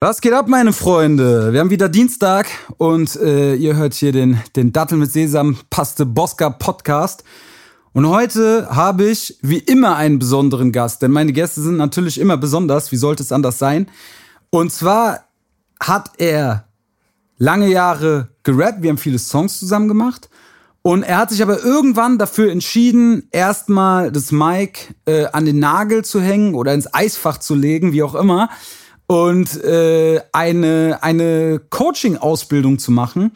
Was geht ab, meine Freunde? Wir haben wieder Dienstag und äh, ihr hört hier den, den Dattel mit Sesam Paste Bosca Podcast. Und heute habe ich wie immer einen besonderen Gast, denn meine Gäste sind natürlich immer besonders. Wie sollte es anders sein? Und zwar hat er lange Jahre gerappt. Wir haben viele Songs zusammen gemacht. Und er hat sich aber irgendwann dafür entschieden, erstmal das Mic äh, an den Nagel zu hängen oder ins Eisfach zu legen, wie auch immer und äh, eine, eine Coaching-Ausbildung zu machen.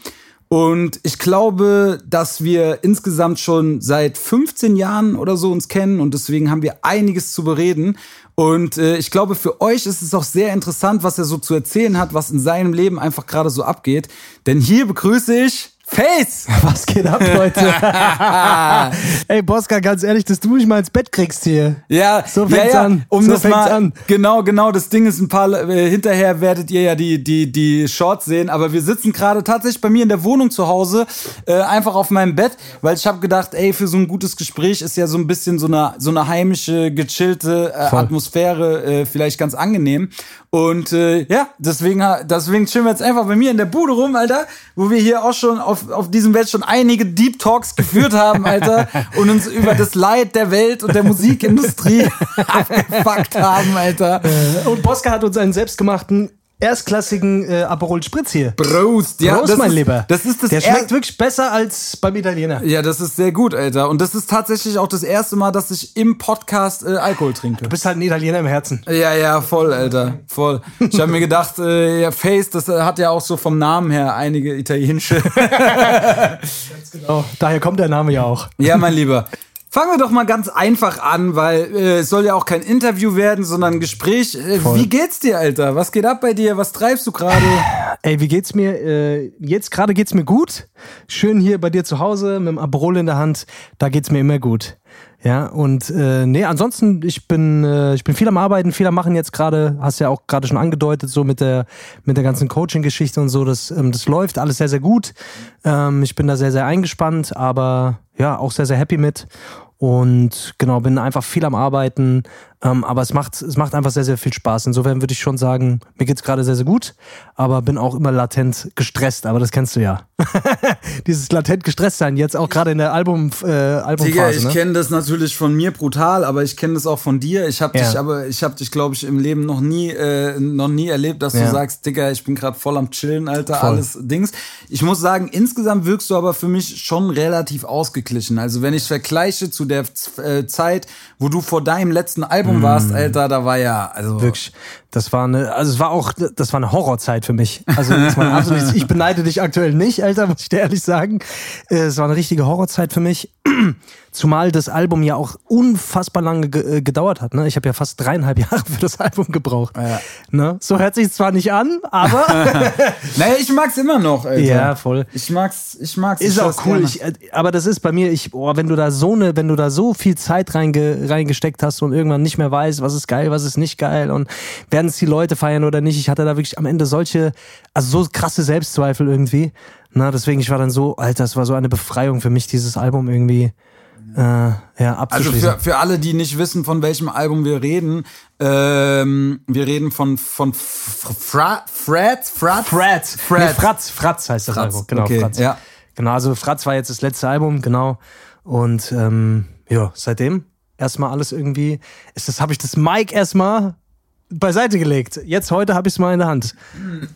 Und ich glaube, dass wir insgesamt schon seit 15 Jahren oder so uns kennen und deswegen haben wir einiges zu bereden. Und äh, ich glaube, für euch ist es auch sehr interessant, was er so zu erzählen hat, was in seinem Leben einfach gerade so abgeht. Denn hier begrüße ich Face! Was geht ab, Leute? Ey, Boska, ganz ehrlich, dass du mich mal ins Bett kriegst hier. Ja, so fängt's ja, ja. an. Um so das mal, an. Genau, genau. Das Ding ist ein paar, äh, hinterher werdet ihr ja die, die, die Shorts sehen, aber wir sitzen gerade tatsächlich bei mir in der Wohnung zu Hause, äh, einfach auf meinem Bett, weil ich habe gedacht, ey, für so ein gutes Gespräch ist ja so ein bisschen so eine, so eine heimische, gechillte äh, Atmosphäre äh, vielleicht ganz angenehm. Und äh, ja, deswegen, deswegen chillen wir jetzt einfach bei mir in der Bude rum, Alter, wo wir hier auch schon auf, auf diesem Welt schon einige Deep Talks geführt haben, Alter, und uns über das Leid der Welt und der Musikindustrie abgefuckt haben, Alter. Und Bosca hat uns einen selbstgemachten erstklassigen äh, Aperol Spritz hier. Prost, ja. Prost, mein ist, Lieber. Das ist das Der schmeckt wirklich besser als beim Italiener. Ja, das ist sehr gut, Alter. Und das ist tatsächlich auch das erste Mal, dass ich im Podcast äh, Alkohol trinke. Du bist halt ein Italiener im Herzen. Ja, ja, voll, Alter. Voll. Ich habe mir gedacht, äh, ja, Face, das hat ja auch so vom Namen her einige italienische. Ganz genau. Daher kommt der Name ja auch. Ja, mein Lieber. Fangen wir doch mal ganz einfach an, weil äh, es soll ja auch kein Interview werden, sondern ein Gespräch. Äh, wie geht's dir, Alter? Was geht ab bei dir? Was treibst du gerade? Ey, wie geht's mir? Äh, jetzt gerade geht's mir gut. Schön hier bei dir zu Hause mit dem Abrol in der Hand. Da geht's mir immer gut. Ja, und äh, nee, ansonsten, ich bin, äh, ich bin viel am Arbeiten, viel am Machen jetzt gerade, hast ja auch gerade schon angedeutet, so mit der, mit der ganzen Coaching-Geschichte und so, das, ähm, das läuft alles sehr, sehr gut. Ähm, ich bin da sehr, sehr eingespannt, aber ja, auch sehr, sehr happy mit. Und genau, bin einfach viel am Arbeiten, ähm, aber es macht, es macht einfach sehr, sehr viel Spaß. Insofern würde ich schon sagen, mir geht's gerade sehr, sehr gut, aber bin auch immer latent gestresst, aber das kennst du ja. Dieses latent gestresst sein, jetzt auch gerade in der Album, äh, Albumphase. Digga, ich ne? kenne das natürlich von mir brutal, aber ich kenne das auch von dir. Ich habe ja. dich aber, ich habe dich, glaube ich, im Leben noch nie, äh, noch nie erlebt, dass ja. du sagst, Digga, ich bin gerade voll am Chillen, Alter, voll. alles Dings. Ich muss sagen, insgesamt wirkst du aber für mich schon relativ ausgeglichen. Also wenn ich vergleiche zu der äh, Zeit, wo du vor deinem letzten Album Warst, mm. Alter, da war ja, also. Wirklich. Das war eine, also es war auch, das war eine Horrorzeit für mich. Also absolut, ich beneide dich aktuell nicht, Alter, muss ich dir ehrlich sagen. Äh, es war eine richtige Horrorzeit für mich. Zumal das Album ja auch unfassbar lange äh, gedauert hat. Ne? Ich habe ja fast dreieinhalb Jahre für das Album gebraucht. Ja. Ne? So hört sich zwar nicht an, aber. naja, ich mag's immer noch, Alter. Ja, voll. Ich mag's, ich mag's. Ist ich auch cool. Ich, äh, aber das ist bei mir, ich, boah, wenn du da so eine, wenn du da so viel Zeit reinge, reingesteckt hast und irgendwann nicht mehr weißt, was ist geil, was ist nicht geil und werden es die Leute feiern oder nicht. Ich hatte da wirklich am Ende solche, also so krasse Selbstzweifel irgendwie. Na, deswegen, ich war dann so, Alter, es war so eine Befreiung für mich, dieses Album irgendwie äh, ja, abzuschließen. Also für, für alle, die nicht wissen, von welchem Album wir reden, ähm, wir reden von, von Fra Fred, Fratz? Fred. Fred. Nee, Fratz, Fratz heißt das Fratz. Album, genau, okay, Fratz. Ja. Genau, also Fratz war jetzt das letzte Album, genau. Und ähm, ja, seitdem erstmal alles irgendwie, ist das, habe ich das Mic erstmal beiseite gelegt. Jetzt heute habe ich es mal in der Hand.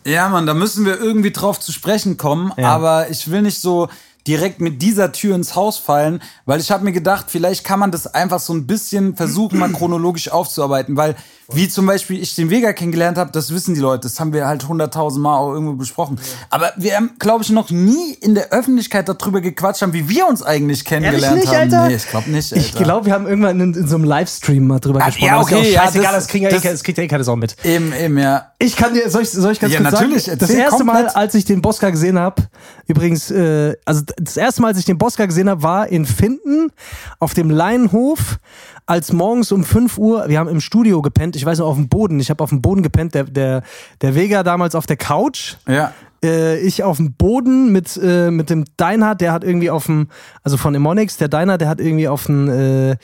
Ja, Mann, da müssen wir irgendwie drauf zu sprechen kommen, ja. aber ich will nicht so direkt mit dieser Tür ins Haus fallen, weil ich habe mir gedacht, vielleicht kann man das einfach so ein bisschen versuchen, mal chronologisch aufzuarbeiten, weil wie zum Beispiel ich den Vega kennengelernt habe, das wissen die Leute, das haben wir halt hunderttausend Mal auch irgendwo besprochen. Aber wir haben, glaube ich, noch nie in der Öffentlichkeit darüber gequatscht haben, wie wir uns eigentlich kennengelernt nicht, haben. Alter? Nee, ich glaube nicht. Alter. Ich glaube, wir haben irgendwann in, in, so einem Livestream mal drüber Ach, gesprochen. Ja, okay, ja, scheißegal, das, das, kriegen ja, das, das kriegt ja eh keine Sau mit. Eben, eben, ja. Ich kann dir, soll ich, soll ich ganz ja, kurz natürlich, sagen? Das erste komplett. Mal, als ich den Bosca gesehen habe, übrigens, äh, also das erste Mal, als ich den Bosca gesehen habe, war in Finden auf dem Leinhof als morgens um 5 Uhr, wir haben im Studio gepennt, ich weiß noch, auf dem Boden, ich habe auf dem Boden gepennt, der, der, der Vega damals auf der Couch. Ja. äh, ich auf dem Boden mit, äh, mit dem Deiner, der hat irgendwie auf dem, also von Emonix, der Deiner, der hat irgendwie auf dem, äh,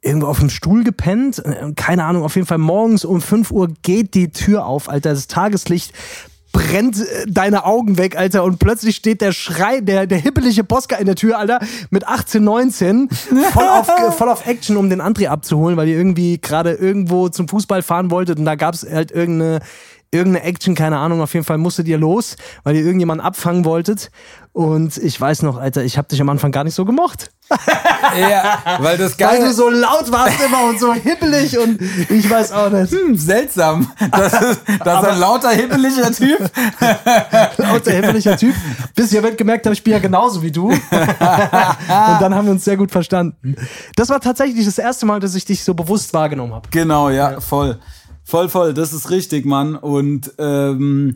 irgendwo auf dem Stuhl gepennt. Äh, keine Ahnung, auf jeden Fall morgens um 5 Uhr geht die Tür auf, Alter. Das Tageslicht brennt äh, deine Augen weg, Alter. Und plötzlich steht der Schrei, der, der hippelige Boska in der Tür, Alter, mit 18, 19, voll auf, voll auf Action, um den André abzuholen, weil ihr irgendwie gerade irgendwo zum Fußball fahren wolltet und da gab es halt irgendeine irgendeine Action, keine Ahnung, auf jeden Fall musstet ihr los, weil ihr irgendjemanden abfangen wolltet. Und ich weiß noch, Alter, ich hab dich am Anfang gar nicht so gemocht. ja, weil das Geile... Weil du so laut warst immer und so hippelig und ich weiß auch nicht. Hm, seltsam. Das ist, das ist ein lauter, hippeliger Typ. lauter, hippeliger Typ. Bis ich ja gemerkt habe, ich bin ja genauso wie du. und dann haben wir uns sehr gut verstanden. Das war tatsächlich das erste Mal, dass ich dich so bewusst wahrgenommen habe. Genau, ja. voll. Voll, voll, das ist richtig, Mann. Und ähm,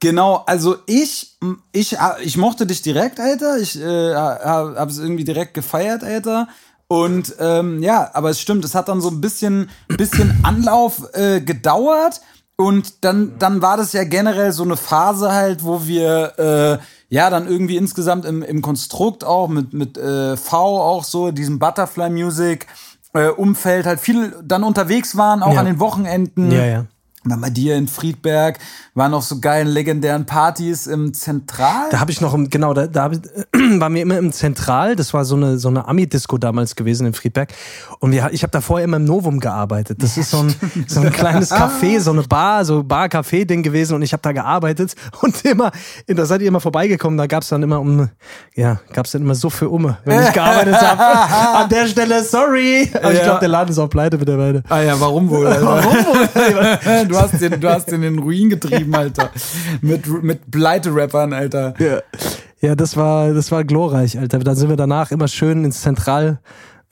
genau, also ich, ich, ich mochte dich direkt, Alter. Ich äh, habe es irgendwie direkt gefeiert, Alter. Und ähm, ja, aber es stimmt, es hat dann so ein bisschen, bisschen Anlauf äh, gedauert. Und dann, dann war das ja generell so eine Phase halt, wo wir äh, ja dann irgendwie insgesamt im, im Konstrukt auch mit, mit äh, V auch so, diesem Butterfly Music, Umfeld halt viel dann unterwegs waren, auch ja. an den Wochenenden. Ja, ja war bei dir in Friedberg, waren noch so geilen legendären Partys im Zentral. Da habe ich noch, im, genau, da, da ich, waren wir immer im Zentral, das war so eine, so eine Ami-Disco damals gewesen in Friedberg. Und wir, ich habe da vorher immer im Novum gearbeitet. Das ist so ein, so ein kleines Café, so eine Bar, so Bar-Café-Ding gewesen und ich habe da gearbeitet und immer, da seid ihr immer vorbeigekommen, da gab's dann immer um, ja, gab's dann immer so für Umme, wenn ich gearbeitet habe. An der Stelle, sorry. Aber ja. ich glaube, der Laden ist auch pleite mittlerweile. Ah ja, warum wohl? warum wohl? Du hast den, du hast den in den Ruin getrieben, Alter. Mit, mit Pleite-Rappern, Alter. Ja. ja, das war, das war glorreich, Alter. Dann sind wir danach immer schön ins Zentral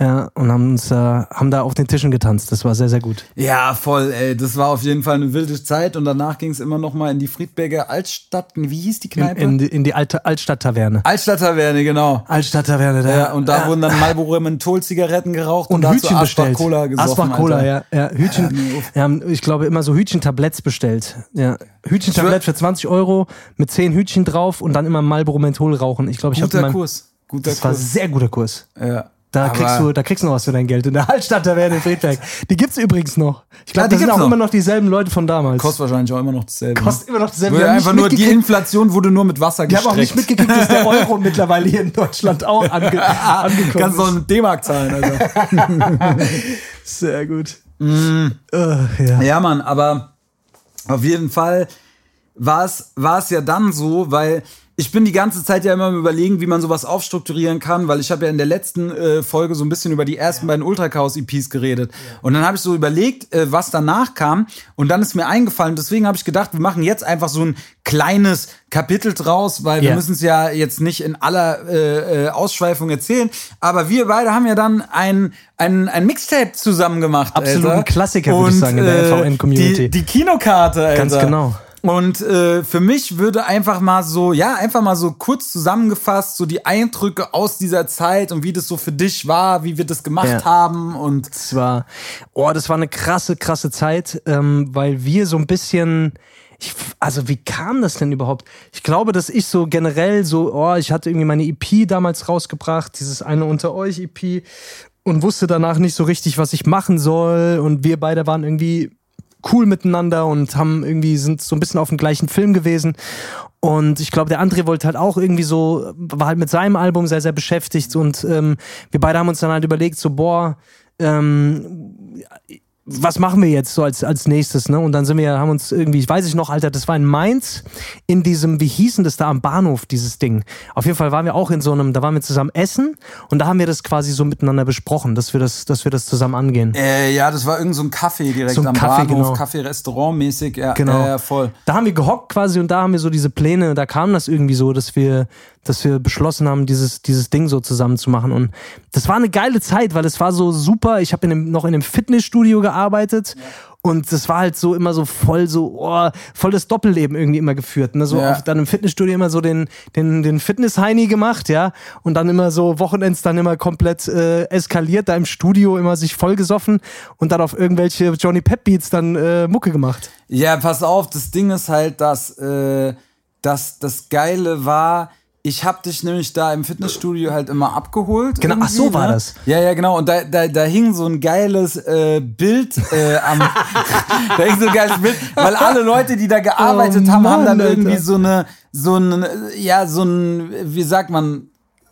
ja, und haben uns äh, haben da auf den Tischen getanzt. Das war sehr, sehr gut. Ja, voll, ey. Das war auf jeden Fall eine wilde Zeit. Und danach ging es immer noch mal in die Friedberger Altstadt. Wie hieß die Kneipe? In, in, die, in die alte Altstadttaverne. Altstadttaverne, genau. Altstadttaverne, da. Ja, und da ja. wurden dann Marlboro Menthol-Zigaretten geraucht und, und Hütchen bestellt. Cola gesoffen, Asbach Cola, ja, ja. Hütchen. Ja, wir haben, ich glaube, immer so Hütchentabletts bestellt. Ja. Hütchentablett für 20 Euro mit 10 Hütchen drauf und dann immer Marlboro Menthol rauchen. Ich glaube, ich habe Guter Kurs. Guter das Kurs. war sehr guter Kurs. Ja. Da kriegst, du, da kriegst du noch was für dein Geld. In der Altstadttaverne in Friedberg. Die gibt's übrigens noch. Ich glaube, ja, die sind auch noch. immer noch dieselben Leute von damals. Kostet wahrscheinlich auch immer noch dasselbe. Ne? Kostet immer noch dasselbe. Wurde einfach nur die Inflation wurde nur mit Wasser gestreckt. Ich habe auch nicht mitgekriegt, dass der Euro mittlerweile hier in Deutschland auch ange angekommen ist. Kannst du mit D-Mark zahlen, Alter. Sehr gut. Mm. Uh, ja. ja, Mann, aber auf jeden Fall war es ja dann so, weil ich bin die ganze Zeit ja immer am überlegen, wie man sowas aufstrukturieren kann, weil ich habe ja in der letzten äh, Folge so ein bisschen über die ersten ja. beiden Ultra Chaos EPs geredet. Ja. Und dann habe ich so überlegt, äh, was danach kam. Und dann ist mir eingefallen, deswegen habe ich gedacht, wir machen jetzt einfach so ein kleines Kapitel draus, weil ja. wir müssen es ja jetzt nicht in aller äh, äh, Ausschweifung erzählen. Aber wir beide haben ja dann ein, ein, ein Mixtape zusammen gemacht. Absolut ein Klassiker, würde ich sagen, in der äh, FVN-Community. Die, die Kinokarte, Alter. Ganz genau. Und äh, für mich würde einfach mal so, ja, einfach mal so kurz zusammengefasst, so die Eindrücke aus dieser Zeit und wie das so für dich war, wie wir das gemacht ja. haben. Und zwar, oh, das war eine krasse, krasse Zeit, ähm, weil wir so ein bisschen. Ich, also wie kam das denn überhaupt? Ich glaube, dass ich so generell so, oh, ich hatte irgendwie meine EP damals rausgebracht, dieses eine unter euch EP und wusste danach nicht so richtig, was ich machen soll und wir beide waren irgendwie cool miteinander und haben irgendwie sind so ein bisschen auf dem gleichen Film gewesen. Und ich glaube, der André wollte halt auch irgendwie so, war halt mit seinem Album sehr, sehr beschäftigt und ähm, wir beide haben uns dann halt überlegt, so, boah, ähm, was machen wir jetzt so als, als nächstes, ne? Und dann sind wir, haben uns irgendwie, ich weiß ich noch, Alter, das war in Mainz, in diesem, wie hießen das da am Bahnhof, dieses Ding. Auf jeden Fall waren wir auch in so einem, da waren wir zusammen essen und da haben wir das quasi so miteinander besprochen, dass wir das, dass wir das zusammen angehen. Äh, ja, das war irgend so ein Café direkt so ein am Café, Bahnhof, genau. Café-Restaurant mäßig, ja, genau. Äh, voll. Da haben wir gehockt quasi und da haben wir so diese Pläne, da kam das irgendwie so, dass wir, dass wir beschlossen haben, dieses, dieses Ding so zusammen zu machen und das war eine geile Zeit, weil es war so super, ich habe noch in einem Fitnessstudio gearbeitet. Ja. Und das war halt so immer so voll so, oh, voll das Doppelleben irgendwie immer geführt. Ne? So ja. dann im Fitnessstudio immer so den, den, den Fitness-Heini gemacht, ja. Und dann immer so Wochenends dann immer komplett äh, eskaliert, da im Studio immer sich vollgesoffen und dann auf irgendwelche Johnny Pep Beats dann äh, Mucke gemacht. Ja, pass auf, das Ding ist halt, dass äh, dass das Geile war, ich habe dich nämlich da im Fitnessstudio halt immer abgeholt. Genau, ach so war ne? das. Ja, ja, genau. Und da, da, da hing so ein geiles äh, Bild äh, am. da hing so ein geiles Bild, weil alle Leute, die da gearbeitet Oh haben, haben dann Mann, irgendwie Alter. so eine, so ein, ja, so ein, wie sagt man,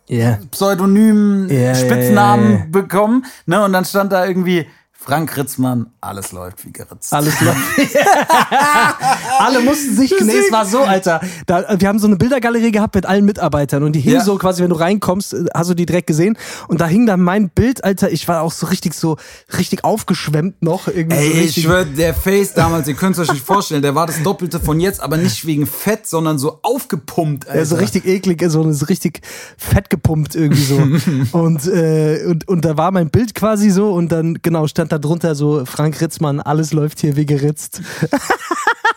Ja. Pseudonym, ja, Spitznamen ja, ja. bekommen. Ne? Und dann stand da irgendwie Frank Ritzmann, alles läuft wie geritzt. Alles klar. Alle mussten sich, nee, es war so, Alter. Da, wir haben so eine Bildergalerie gehabt mit allen Mitarbeitern und die hing Ja. so quasi, wenn du reinkommst, äh, hast du die direkt gesehen und da hing dann mein Bild, Alter. Ich war auch so richtig so, richtig aufgeschwemmt noch. Irgendwie Ey, so ich schwör, der Face damals, ihr könnt es euch nicht vorstellen, der war das Doppelte von jetzt, aber nicht wegen Fett, sondern so aufgepumpt, Alter. Ja, so richtig eklig, so, so richtig fett gepumpt irgendwie so. und, äh, und, und da war mein Bild quasi so und dann, genau, stand da drunter so, Frank Ritzmann, alles läuft hier wie geritzt.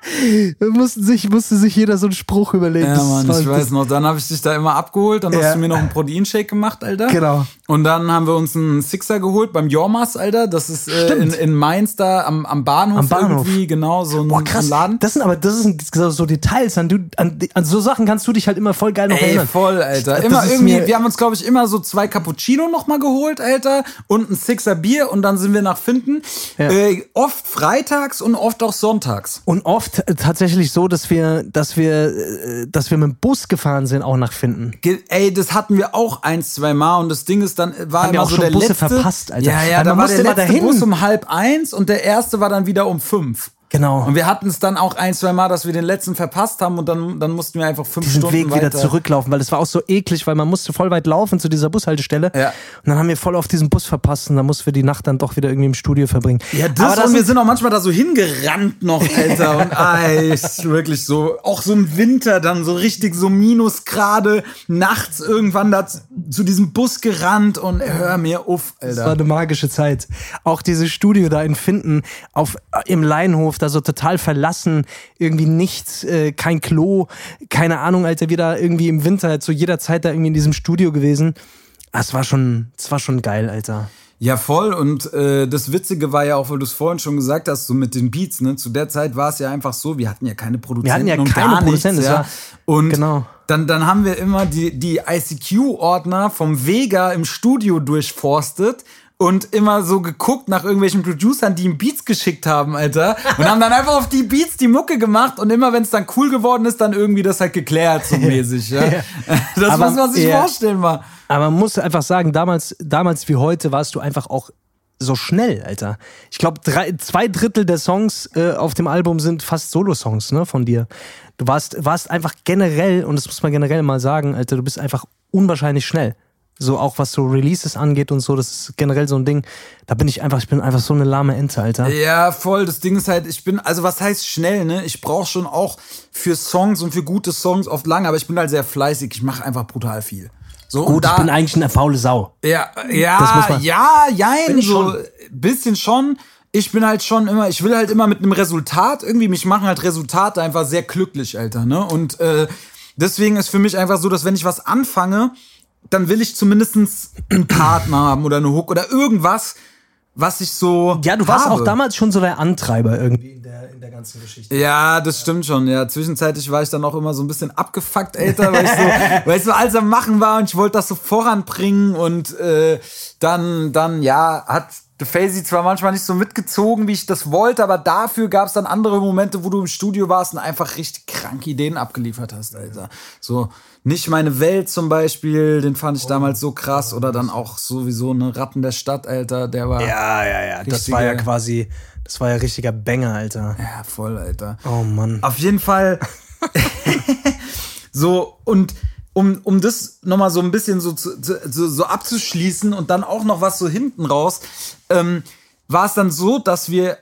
mussten sich, musste sich jeder so einen Spruch überlegen. Ja, Mann, ich weiß noch. Dann habe ich dich da immer abgeholt, dann Ja. hast du mir noch einen Proteinshake gemacht, Alter. Genau. Und dann haben wir uns einen Sixer geholt beim Jormas, Alter. Das ist äh, in, in Mainz da am, am, Bahnhof Am Bahnhof. irgendwie, genau, so ein, Boah, krass. Laden. Das sind aber, das sind so- Details, an, du, an, an so Sachen kannst du dich halt immer voll geil noch Ey, erinnern. voll, Alter. Immer irgendwie, wir haben uns, glaube ich, immer so zwei Cappuccino noch mal geholt, Alter, und ein Sixer Bier und dann sind wir nach Finden. Ja. Äh, oft freitags und oft auch sonntags. Und oft äh, tatsächlich so, dass wir, dass wir, äh, dass wir mit dem Bus gefahren sind, auch nach Finden. Ey, das hatten wir auch ein, zwei Mal und das Ding ist dann, äh, war Haben wir immer auch so schon der Busse letzte. verpasst, Alter. Ja, ja, da war der letzte dahin. Bus um halb eins und der erste war dann wieder um fünf. Genau. Und wir hatten es dann auch ein, zwei Mal, dass wir den letzten verpasst haben und dann, dann mussten wir einfach fünf diesen Stunden Weg wieder weiter. zurücklaufen, weil das war auch so eklig, weil man musste voll weit laufen zu dieser Bushaltestelle. Ja. Und dann haben wir voll auf diesen Bus verpasst und dann mussten wir die Nacht dann doch wieder irgendwie im Studio verbringen. Ja, Aber das das und wir sind- auch manchmal da so hingerannt noch, Alter. Und ey, ist wirklich so, auch so im Winter dann so richtig so Minusgrade nachts irgendwann da zu, diesem Bus gerannt und hör mir uff, Das war Alter. eine magische Zeit. Auch dieses Studio da in Finden auf, im Leinhof, da so total verlassen, irgendwie nichts, äh, kein Klo, keine Ahnung, Alter, wir da irgendwie im Winter zu jeder Zeit da irgendwie in diesem Studio gewesen. Ah, Es war schon, es war schon geil, Alter. Ja, voll. Und äh, das Witzige war ja auch, weil du es vorhin schon gesagt hast, so mit den Beats, ne? Zu der Zeit war es ja einfach so, wir hatten ja keine Produzenten hatten ja und keine Produzenten, nichts, ja. Und genau. dann, dann haben wir immer die, die ICQ-Ordner vom Vega im Studio durchforstet und immer so geguckt nach irgendwelchen Producern, die ihm Beats geschickt haben, Alter. Und haben dann einfach auf die Beats die Mucke gemacht und immer, wenn es dann cool geworden ist, dann irgendwie das halt geklärt, so mäßig, ja. Das Aber- muss man sich ja. vorstellen, mal. Aber man muss einfach sagen, damals, damals wie heute warst du einfach auch so schnell, Alter. Ich glaube, zwei Drittel der Songs äh, auf dem Album sind fast Solo-Songs ne, von dir. Du warst, warst einfach generell, und das muss man generell mal sagen, Alter, du bist einfach unwahrscheinlich schnell. So auch was so Releases angeht und so, das ist generell so ein Ding. Da bin ich einfach, ich bin einfach so eine lahme Ente, Alter. Ja, voll. Das Ding ist halt, ich bin, also was heißt schnell, ne? Ich brauche schon auch für Songs und für gute Songs oft lange, aber ich bin halt sehr fleißig. Ich mache einfach brutal viel. So, Gut, da, ich bin eigentlich eine faule Sau. ja, ja, ja, jein, so schon. bisschen schon. Ich bin halt schon immer, ich will halt immer mit einem Resultat irgendwie, mich machen halt Resultate einfach sehr glücklich, Alter, ne? Und äh, deswegen ist für mich einfach so, dass wenn ich was anfange, dann will ich zumindest einen Partner haben oder eine Hook oder irgendwas, was ich so. Ja, du warst habe. auch damals schon so der Antreiber irgendwie in der, in der ganzen Geschichte. Ja, das stimmt schon. Ja, zwischenzeitlich war ich dann auch immer so ein bisschen abgefuckt, älter, weil ich so, weil ich so alles am Machen war und ich wollte das so voranbringen und äh, dann, dann, ja, hat Faisy zwar manchmal nicht so mitgezogen, wie ich das wollte, aber dafür gab es dann andere Momente, wo du im Studio warst und einfach richtig kranke Ideen abgeliefert hast, Alter. So, nicht meine Welt zum Beispiel, den fand ich damals so krass oder dann auch sowieso eine Ratten der Stadt, Alter, der war. Ja, ja, ja. Das war ja quasi, das war ja richtiger Banger, Alter. Ja, voll, Alter. Oh Mann. Auf jeden Fall. so, und um, um das nochmal so ein bisschen so, zu, so, so abzuschließen und dann auch noch was so hinten raus, ähm, war es dann so, dass wir,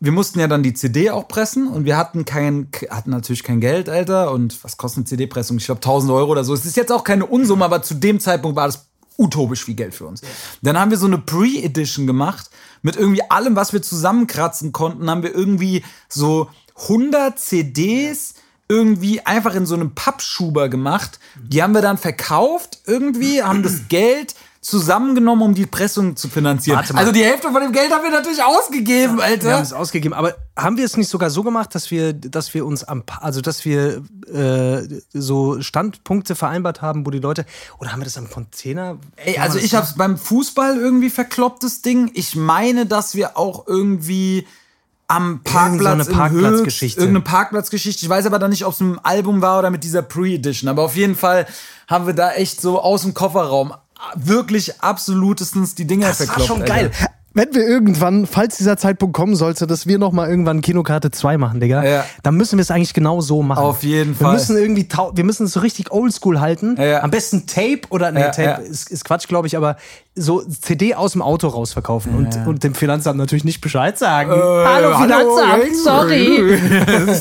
wir mussten ja dann die CD auch pressen und wir hatten kein, hatten natürlich kein Geld, Alter. Und was kostet eine CD-Pressung? Ich glaube 1000 Euro oder so. Es ist jetzt auch keine Unsumme, aber zu dem Zeitpunkt war das utopisch viel Geld für uns. Dann haben wir so eine Pre-Edition gemacht mit irgendwie allem, was wir zusammenkratzen konnten, haben wir irgendwie so 100 CDs irgendwie einfach in so einem Pappschuber gemacht. Die haben wir dann verkauft irgendwie, haben das Geld zusammengenommen, um die Pressung zu finanzieren. Also die Hälfte von dem Geld haben wir natürlich ausgegeben, Wir haben Alter. es ausgegeben, aber haben wir es nicht sogar so gemacht, dass wir, dass wir uns am, also dass wir äh, so Standpunkte vereinbart haben, wo die Leute, oder haben wir das am Container? Ey, also ich hab's beim Fußball irgendwie verklopptes Ding. Ich meine, dass wir auch irgendwie am Parkplatz eine in Parkplatzgeschichte. Irgendeine Parkplatzgeschichte. Ich weiß aber dann nicht, ob es ein Album war oder mit dieser Pre-Edition. Aber auf jeden Fall haben wir da echt so aus dem Kofferraum wirklich absolutestens die Dinger Das war verkloppt. schon Alter. geil. Wenn wir irgendwann, falls dieser Zeitpunkt kommen sollte, dass wir noch mal irgendwann Kinokarte 2 machen, Digga, Ja. dann müssen wir es eigentlich genau so machen. Auf jeden wir Fall. Müssen irgendwie wir müssen es so richtig oldschool halten. Ja, ja. Am besten Tape oder, nee, Ja, Tape ja. Ist, ist Quatsch, glaube ich, aber so CD aus dem Auto rausverkaufen und, und dem Finanzamt natürlich nicht Bescheid sagen. hallo Finanzamt, sorry.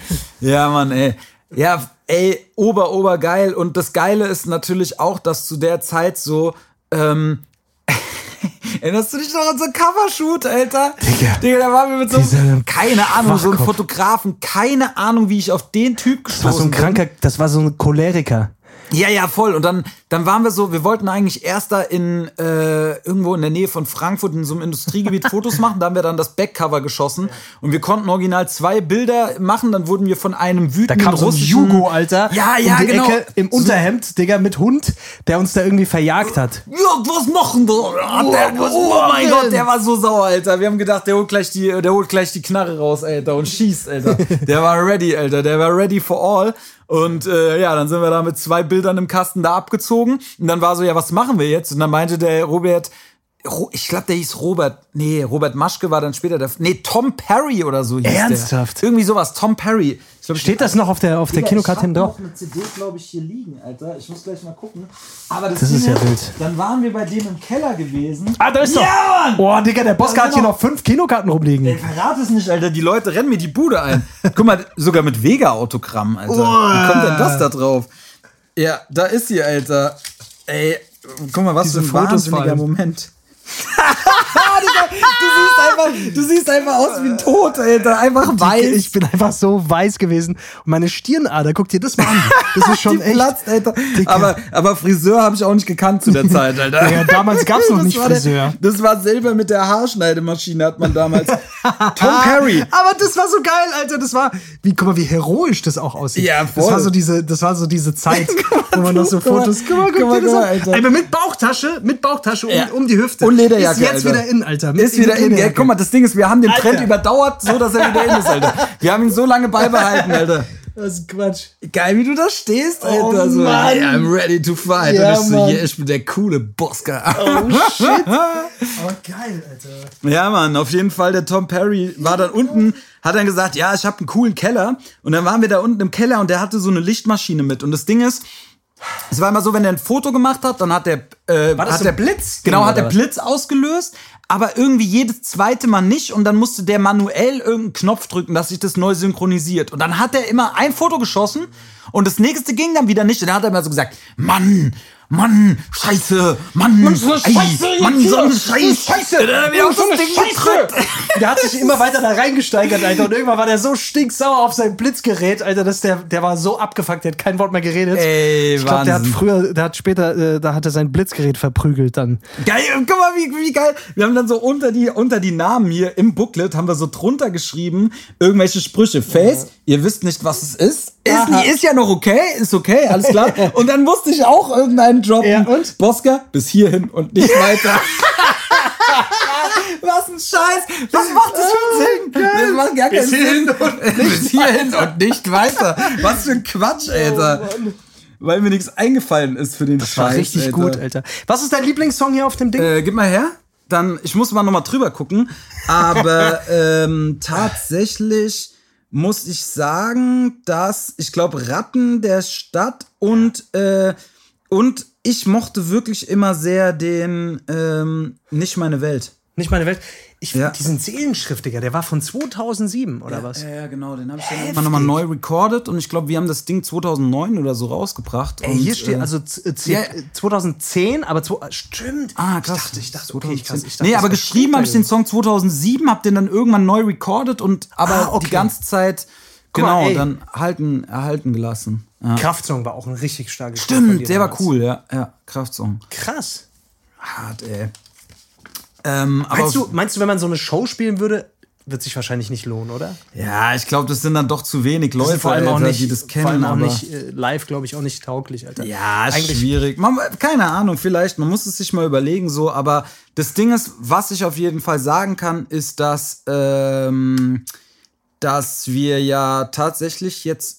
ja, Mann, ey. Ja, ey, ober, ober geil. Und das Geile ist natürlich auch, dass zu der Zeit so, ähm, Erinnerst du dich noch an so einen Covershoot, Alter? Digga. Digga, da waren wir mit so einem, keine Ahnung, so einem Schwachkopf. Fotografen, keine Ahnung, wie ich auf den Typ Das war so gestoßen ein bin. kranker, das war so ein Choleriker. Ja, ja, voll. Und dann, dann waren wir so, wir wollten eigentlich erst da in äh, irgendwo in der Nähe von Frankfurt in so einem Industriegebiet Fotos machen. Da haben wir dann das Backcover geschossen und wir konnten original zwei Bilder machen. Dann wurden wir von einem Da wütenden kam so ein Jugo, Alter. Ja, ja, um genau. Ecke im Unterhemd, Digga, mit Hund, der uns da irgendwie verjagt hat. Ja, was machen da? Hat der, was oh machen mein? Gott, der war so sauer, Alter. Wir haben gedacht, der holt gleich die, der holt gleich die Knarre raus, Alter, und schießt, Alter. Der war ready, Alter. Der war ready for all. Und äh, ja, dann sind wir da mit zwei Bildern im Kasten da abgezogen. Und dann war so, ja, was machen wir jetzt? Und dann meinte der Robert, Ro- ich glaube, der hieß Robert. Nee, Robert Maschke war dann später der. Nee, Tom Perry oder so hieß Ernsthaft? der. Irgendwie sowas, Tom Perry. Ich glaub, Steht das noch auf der, auf der Kinokarte hinten drauf? eine CD, glaube ich, hier liegen, Alter. Ich muss gleich mal gucken. Aber das, Das ist ja wild. Dann waren wir bei dem im Keller gewesen. Ah, da ist doch. Ja, Mann! Boah, Digga, der Da hat hier noch fünf Kinokarten rumliegen. Ey, verrat es nicht, Alter. Die Leute rennen mir die Bude ein. Guck mal, sogar mit Vega-Autogramm, Alter. Wie kommt denn das da drauf? Ja, da ist sie, Alter. Ey, guck mal, was Diese für ein Fotos wahnsinniger. Moment. Du, siehst einfach, du siehst einfach aus wie ein Tod, Alter. Einfach weiß. Ich bin einfach so weiß gewesen. Und meine Stirnader, guck dir das mal an. Das ist schon die echt. platzt, Alter. Dicker. Aber, aber Friseur habe ich auch nicht gekannt zu der Zeit, Alter. Digga, damals gab's noch Das nicht war der- Friseur. Das war selber mit der Haarschneidemaschine, hat man damals. Tom Perry. Aber das war so geil, Alter. Das war, wie, guck mal, wie heroisch das auch aussieht. Ja, Das voll. war so diese, das war so diese Zeit, wo man noch so Guck mal, Fotos. Guck mal, guck, guck mal, dir das guck mal, an. Alter. Aber mit Bauchtasche, mit Bauchtasche um, Ja. um die Hüfte. Und Lederjacke, Ist jetzt Alter. wieder in, Alter. Mit Ist wieder in. Ja, guck mal, das Ding ist, wir haben den Trend Alter. überdauert, so dass er wieder in ist, Alter. Wir haben ihn so lange beibehalten, Alter. Das ist Quatsch. Geil, wie du da stehst, Alter. Oh, so, Mann. hey, I'm ready to fight. Ja, Und ich so, yeah, ich bin der coole Boska. Oh shit. Aber geil, Alter. Ja, Mann, auf jeden Fall. Der Tom Perry war dann unten, hat dann gesagt, ja, ich habe einen coolen Keller. Und dann waren wir da unten im Keller und der hatte so eine Lichtmaschine mit. Und das Ding ist, es war immer so, wenn er ein Foto gemacht hat, dann hat der, äh, War das hat so der Blitz? Genau, hat der? Blitz ausgelöst, aber irgendwie jedes zweite Mal nicht und dann musste der manuell irgendeinen Knopf drücken, dass sich das neu synchronisiert. Und dann hat er immer ein Foto geschossen und das nächste ging dann wieder nicht. Und dann hat er immer so gesagt, Mann, Mann, Scheiße, Mann, Mann, so ey, Scheiße jetzt Mann, so eine So eine Scheiße. Er wieder auf So Scheiße. gedrückt. Der hat sich immer weiter da reingesteigert, Alter. Und irgendwann war der so stinksauer auf sein Blitzgerät, Alter, dass der, der war so abgefuckt, der hat kein Wort mehr geredet. Ey, ich glaube, der hat früher, der hat später, äh, da hat er sein Blitzgerät verprügelt dann. Geil, guck mal, wie, wie geil. Wir haben dann so unter die, unter die Namen hier im Booklet haben wir so drunter geschrieben, irgendwelche Sprüche. Face, ihr wisst nicht, was es ist. Ist, Aha. ist ja noch okay, ist okay, alles klar. Und dann musste ich auch irgendeinen droppen. Ja, und? Boska, bis hierhin und nicht weiter. was ein Scheiß. Was macht das für einen Sinn? Das macht gar keinen Bis hierhin Sinn. und bis hierhin und nicht weiter. Was für ein Quatsch, Alter. Weil mir nichts eingefallen ist für den Das war Scheiß. richtig Alter. gut, Alter. Was ist dein Lieblingssong hier auf dem Ding? Äh, gib mal her. Dann, ich muss mal nochmal drüber gucken. Aber ähm, tatsächlich muss ich sagen, dass ich glaube Ratten der Stadt und äh, und ich mochte wirklich immer sehr den ähm, nicht meine Welt. Nicht meine Welt. Ich Ja. diesen Seelenschrift, Digga, der war von 2007 oder was? Ja, ja, genau. Den habe ich dann irgendwann nochmal neu recorded und ich glaube, wir haben das Ding 2009 oder so rausgebracht. Ey, und, hier steht äh, also z- ja. 2010, aber zwei, stimmt. Ah, krass. Ich dachte, ich dachte, okay, ich, krass, ich dachte, nee, aber geschrieben habe ich den Song 2007, habe den dann irgendwann neu recorded und aber Ah, okay. die ganze Zeit Guck mal, genau ey. dann halten erhalten gelassen. Ja. Kraftsong war auch ein richtig starkes Stimmt, der war damals. cool, ja, ja, Kraftsong. Krass. hart, ey. Ähm, Meinst du, meinst du, wenn man so eine Show spielen würde, wird sich wahrscheinlich nicht lohnen, oder? Ja, ich glaube, das sind dann doch zu wenig Leute, vor allem auch Alter, nicht, die das kennen. vor allem auch nicht äh, live, glaube ich, auch nicht tauglich, Alter. Ja, ist Eigentlich- schwierig. Man, keine Ahnung, vielleicht, man muss es sich mal überlegen, so, aber das Ding ist, was ich auf jeden Fall sagen kann, ist, dass, ähm, dass wir ja tatsächlich jetzt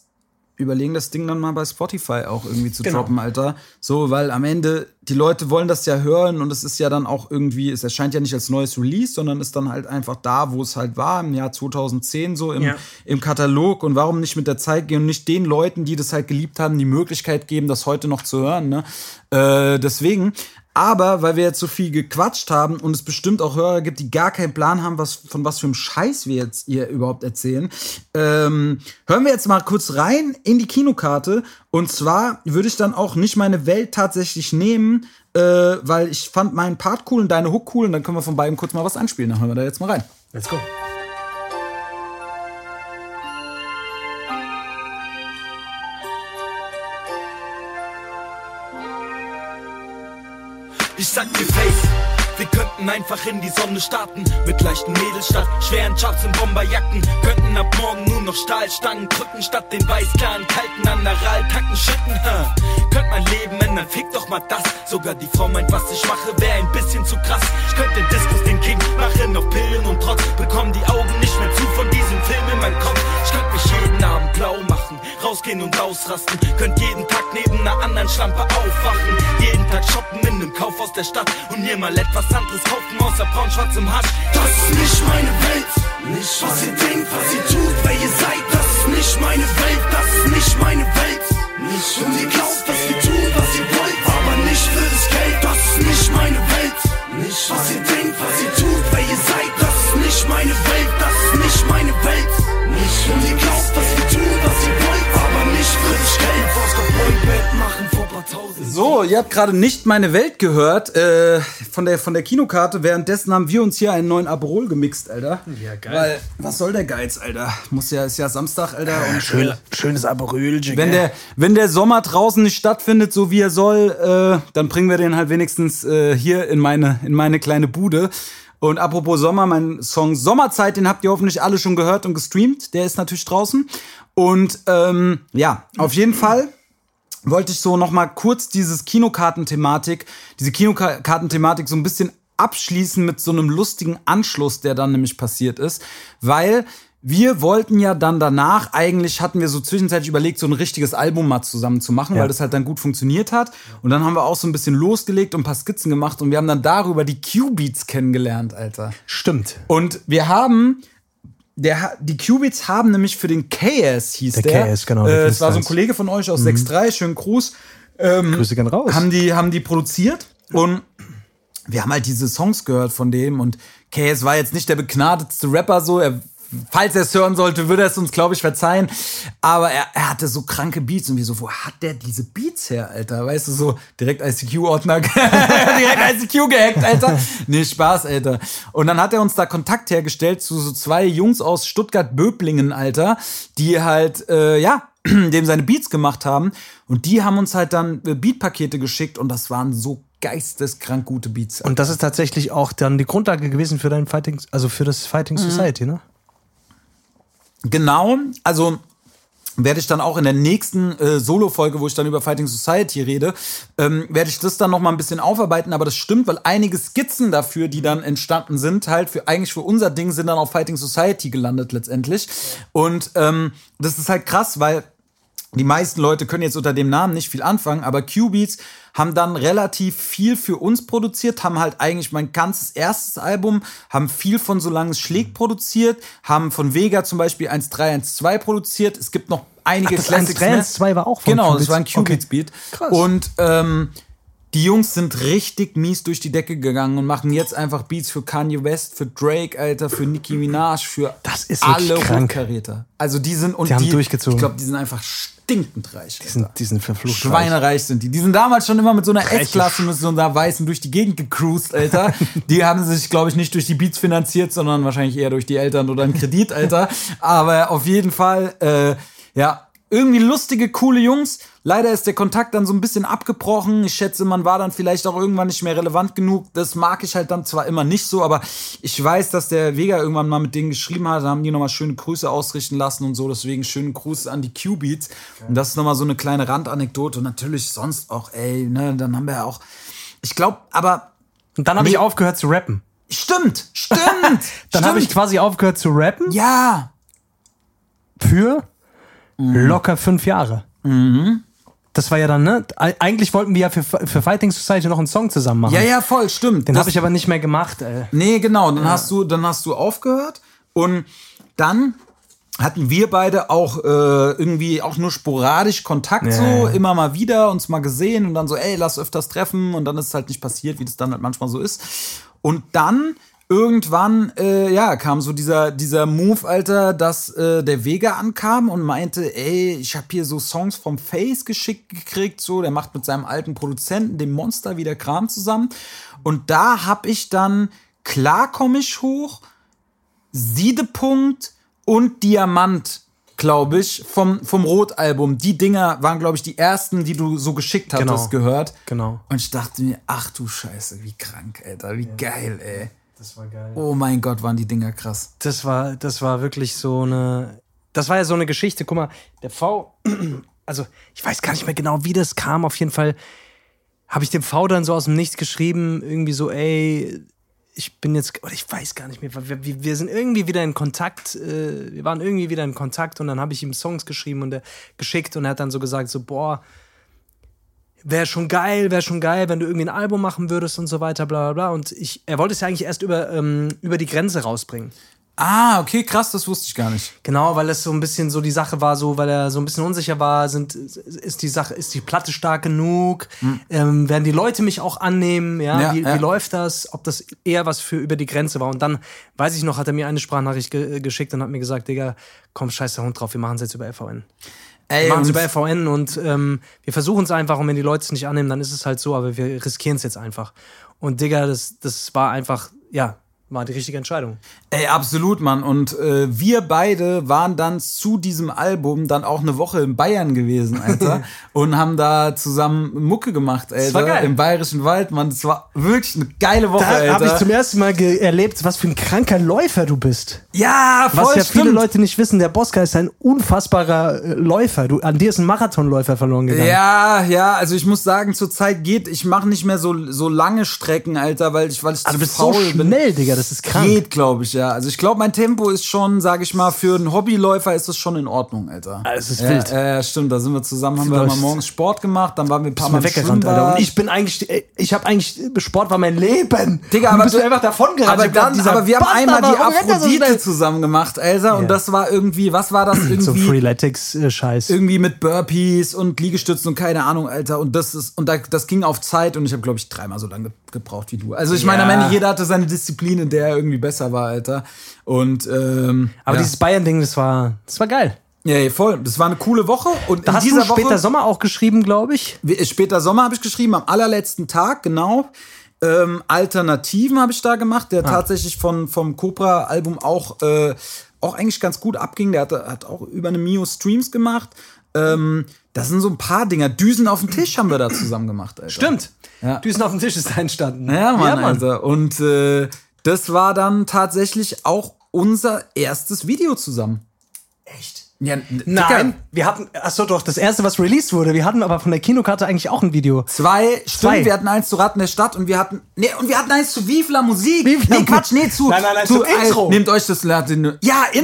überlegen, das Ding dann mal bei Spotify auch irgendwie zu Genau. droppen, Alter. So, weil am Ende, die Leute wollen das ja hören und es ist ja dann auch irgendwie, es erscheint ja nicht als neues Release, sondern ist dann halt einfach da, wo es halt war, im Jahr 2010 so im, Ja. im Katalog und warum nicht mit der Zeit gehen und nicht den Leuten, die das halt geliebt haben, die Möglichkeit geben, das heute noch zu hören. Ne? Äh, deswegen. Aber weil wir jetzt so viel gequatscht haben und es bestimmt auch Hörer gibt, die gar keinen Plan haben, was, von was für einem Scheiß wir jetzt hier überhaupt erzählen, ähm, hören wir jetzt mal kurz rein in die Kinokarte. Und zwar würde ich dann auch nicht meine Welt tatsächlich nehmen, äh, weil ich fand meinen Part cool und deine Hook cool und dann können wir von beiden kurz mal was anspielen. Dann hören wir da jetzt mal rein. Let's go. Ich sag dir Face, einfach in die Sonne starten. Mit leichten Mädels statt schweren Charts und Bomberjacken. Könnten ab morgen nur noch Stahlstangen drücken, statt den weißklaren, kalten Anaral-Tacken schütten. Ha. Könnt mein Leben ändern, fick doch mal das. Sogar die Frau meint, was ich mache, wär ein bisschen zu krass. Ich könnte den Diskus, den King machen auf Pillen und trotz. Bekomm die Augen nicht mehr zu von diesem Film in meinem Kopf. Ich könnte mich jeden Abend blau machen, rausgehen und ausrasten. Könnt jeden Tag neben einer anderen Schlampe aufwachen. Jeden Tag shoppen in einem Kaufhaus der Stadt und mir mal etwas anderes kaufen außer braun-schwarzem Hasch. Das ist nicht meine Welt. Nicht was ihr denkt, was ihr tut, wer ihr seid, das ist nicht meine Welt. Das ist nicht meine Welt. Nicht und ihr glaubt, dass ihr tut, was ihr wollt, aber nicht für das Geld. Das ist nicht meine Welt. Nicht was ihr denkt, was ihr tut, wer ihr seid, das ist nicht meine Welt. Das ist nicht meine Welt. Nicht und ihr glaubt, dass ihr tut, was ihr wollt, aber nicht für das Geld. Was Boyband machen vor paar. So, ihr habt gerade nicht meine Welt gehört äh, von, der, von der Kinokarte. Währenddessen haben wir uns hier einen neuen Aperol gemixt, Alter. Ja, geil. Weil, was soll der Geiz, Alter? Muss ja, ist ja Samstag, Alter. und, Schön, äh, schönes Aperölchen. wenn, der, wenn der Sommer draußen nicht stattfindet, so wie er soll, äh, dann bringen wir den halt wenigstens äh, hier in meine, in meine kleine Bude. Und apropos Sommer, mein Song Sommerzeit, den habt ihr hoffentlich alle schon gehört und gestreamt. Der ist natürlich draußen. Und ähm, ja, auf jeden Fall wollte ich so noch mal kurz dieses Kinokartenthematik, diese Kinokartenthematik so ein bisschen abschließen mit so einem lustigen Anschluss, der dann nämlich passiert ist, weil wir wollten ja dann danach, eigentlich hatten wir so zwischenzeitlich überlegt, so ein richtiges Album mal zusammen zu machen, Ja. weil das halt dann gut funktioniert hat. Und dann haben wir auch so ein bisschen losgelegt und ein paar Skizzen gemacht und wir haben dann darüber die Q-Beats kennengelernt, Alter. Stimmt. Und wir haben, der, die Qubits haben nämlich für den KS hieß der. Der KS, genau, der Äh, es war so ein. Kollege von euch aus 6.3, schönen Gruß. Grüße gehen raus. Haben die, haben die produziert und wir haben halt diese Songs gehört von dem und KS war jetzt nicht der begnadetste Rapper so. Er, falls er es hören sollte, würde er es uns, glaube ich, verzeihen. Aber er, er hatte so kranke Beats und wir so, wo hat der diese Beats her, Alter? Weißt du, so direkt ICQ-Ordner, direkt ICQ gehackt, Alter. Nee, Spaß, Alter. Und dann hat er uns da Kontakt hergestellt zu so zwei Jungs aus Stuttgart-Böblingen, Alter, die halt, äh, ja, dem seine Beats gemacht haben. Und die haben uns halt dann äh, Beatpakete geschickt und das waren so geisteskrank gute Beats. Und das ist tatsächlich auch dann die Grundlage gewesen für dein Fighting, also für das Fighting Mhm. Society, ne? Genau, also werde ich dann auch in der nächsten äh, Solo-Folge, wo ich dann über Fighting Society rede, ähm, werde ich das dann noch mal ein bisschen aufarbeiten. Aber das stimmt, weil einige Skizzen dafür, die dann entstanden sind, halt für eigentlich für unser Ding, sind dann auf Fighting Society gelandet letztendlich. Und ähm, das ist halt krass, weil die meisten Leute können jetzt unter dem Namen nicht viel anfangen, aber Q-Beats haben dann relativ viel für uns produziert, haben halt eigentlich mein ganzes erstes Album, haben viel von Solange es schlägt produziert, haben von Vega zum Beispiel 1312 produziert. Es gibt noch einige Ach, das Classics 1312 war auch von Genau, Q-Beats? das war ein Q-Beats Okay. Beat. Krass. Und ähm, die Jungs sind richtig mies durch die Decke gegangen und machen jetzt einfach Beats für Kanye West, für Drake, Alter, für Nicki Minaj, für Das ist alle. Hochkaräter. Also die sind und Die haben durchgezogen. Ich glaube, die sind einfach stinkend reich. Die sind, die sind verflucht. reich. Schweinereich sind die. Die sind damals schon immer mit so einer S-Klasse mit so einer weißen durch die Gegend gecruised, Alter. die haben sich, glaube ich, nicht durch die Beats finanziert, sondern wahrscheinlich eher durch die Eltern oder einen Kredit, Alter. Aber auf jeden Fall, äh, ja, irgendwie lustige, coole Jungs. Leider ist der Kontakt dann so ein bisschen abgebrochen. Ich schätze, man war dann vielleicht auch irgendwann nicht mehr relevant genug. Das mag ich halt dann zwar immer nicht so, aber ich weiß, dass der Vega irgendwann mal mit denen geschrieben hat. Da haben die nochmal schöne Grüße ausrichten lassen und so. Deswegen schönen Gruß an die Q-Beats. Und das ist nochmal so eine kleine Randanekdote. Und natürlich sonst auch, ey, ne, dann haben wir ja auch. Ich glaube, aber. Und dann habe ich aufgehört zu rappen. Stimmt, stimmt. Dann habe ich quasi aufgehört zu rappen Ja. für locker fünf Jahre. Das war ja dann, ne? Eig- Eigentlich wollten wir ja für, für Fighting Society noch einen Song zusammen machen. Ja, ja, voll, stimmt. Den habe ich aber nicht mehr gemacht, ey. Nee, genau. Dann hast du, dann hast du aufgehört und dann hatten wir beide auch äh, irgendwie auch nur sporadisch Kontakt Ja, so, ja. immer mal wieder uns mal gesehen und dann so, ey, lass öfters treffen und dann ist es halt nicht passiert, wie das dann halt manchmal so ist. Und dann irgendwann, äh, ja, kam so dieser, dieser Move, Alter, dass äh, der Vega ankam und meinte, ey, ich habe hier so Songs vom Face geschickt gekriegt, so, der macht mit seinem alten Produzenten, dem Monster, wieder Kram zusammen. Und da hab ich dann Klar komm ich hoch, Siedepunkt und Diamant, glaube ich, vom, vom Rot-Album. Die Dinger waren, glaube ich, die ersten, die du so geschickt hattest, Genau. gehört. Genau. Und ich dachte mir, ach du Scheiße, wie krank, Alter, wie geil, ey. Das war geil. Oh mein Gott, waren die Dinger krass. Das war, das war wirklich so eine. Das war ja so eine Geschichte. Guck mal, der V, also ich weiß gar nicht mehr genau, wie das kam. Auf jeden Fall habe ich dem V dann so aus dem Nichts geschrieben, irgendwie so, ey, ich bin jetzt, oder ich weiß gar nicht mehr, wir, wir sind irgendwie wieder in Kontakt, äh, wir waren irgendwie wieder in Kontakt und dann habe ich ihm Songs geschrieben und er geschickt und er hat dann so gesagt, so, boah, wäre schon geil, wäre schon geil, wenn du irgendwie ein Album machen würdest und so weiter, bla bla bla. Und ich, er wollte es ja eigentlich erst über, ähm, über die Grenze rausbringen. Ah, okay, krass, das wusste ich gar nicht. Genau, weil es so ein bisschen so die Sache war, so weil er so ein bisschen unsicher war, sind ist die Sache, ist die Platte stark genug? Ähm, werden die Leute mich auch annehmen? Ja, Hm. Ja, wie, ja. wie läuft das? Ob das eher was für über die Grenze war? Und dann weiß ich noch, hat er mir eine Sprachnachricht ge geschickt und hat mir gesagt, Digga, komm, scheiß der Hund drauf, wir machen es jetzt über FVN. Ey, Wir machen es über FVN und ähm, wir versuchen es einfach und wenn die Leute es nicht annehmen, dann ist es halt so, aber wir riskieren es jetzt einfach. Und Digga, das, das war einfach, ja, war die richtige Entscheidung. Ey, absolut, Mann. Und äh, wir beide waren dann zu diesem Album dann auch eine Woche in Bayern gewesen, Alter. und haben da zusammen Mucke gemacht, Alter. war geil. Im Bayerischen Wald, Mann. Das war wirklich eine geile Woche, Da habe Alter. ich zum ersten Mal erlebt, was für ein kranker Läufer du bist. ja, voll Was ja stimmt. viele Leute nicht wissen, der Bosca ist ein unfassbarer äh, Läufer. Du, an dir ist ein Marathonläufer verloren gegangen. Ja, ja, also ich muss sagen, zur Zeit geht, ich mache nicht mehr so, so lange Strecken, Alter, weil ich, weil ich Also du zu bist so faul bin. schnell, Digga, das ist krank. Geht, glaube ich, ja. Also ich glaube, mein Tempo ist schon, sage ich mal, für einen Hobbyläufer ist das schon in Ordnung, Alter. Ah, es ist ja, wild. Ja, stimmt. Da sind wir zusammen, haben wir läufst- mal morgens Sport gemacht, dann waren wir ein paar Mal weggerannt, Alter. Und ich bin eigentlich, ey, ich habe eigentlich, Sport war mein Leben. Digga, Und aber bist du- du einfach davon gerannt. Aber, dann, dieser aber wir haben Bastard, einmal die so Aphrodite schnell? zusammen gemacht, Alter. Und Ja. das war irgendwie, was war das? So Irgendwie, Freeletics-Scheiß. irgendwie mit Burpees und Liegestützen und keine Ahnung, Alter. Und das ist, und da, das ging auf Zeit und ich habe, glaube ich, dreimal so lange ge- gebraucht wie du. Also ich meine, am. Ende jeder hatte seine Disziplin, in der er irgendwie besser war, Alter. Und ähm, aber ja. dieses Bayern-Ding, das war, das war geil. Ja, ja, voll. Das war eine coole Woche. Und Da in hast dieser du später Woche, Sommer auch geschrieben, glaube ich. Wie- Später Sommer habe ich geschrieben, am allerletzten Tag, genau. Ähm, Alternativen habe ich da gemacht, Ah. der tatsächlich von, vom Cobra-Album auch, äh, auch eigentlich ganz gut abging. Der hat, hat auch über eine Mio Streams gemacht. Ähm, das sind so ein paar Dinger. Düsen auf dem Tisch haben wir da zusammen gemacht, Alter. Stimmt. Ja. Düsen auf dem Tisch ist da entstanden. Ja, Mann, Alter. Und äh, das war dann tatsächlich auch unser erstes Video zusammen. Echt? Ja, Nein, wir hatten, achso doch, das erste, was released wurde. Wir hatten aber von der Kinokarte eigentlich auch ein Video. Zwei, stimmt, Zwei. wir hatten eins zu Ratten der Stadt und wir hatten, nee, und wir hatten eins zu Vivla Musik. Vivla nee, Quatsch, nee, zu, Nein, nein, nein, zu zum Intro. Nehmt euch das, ja, Intro,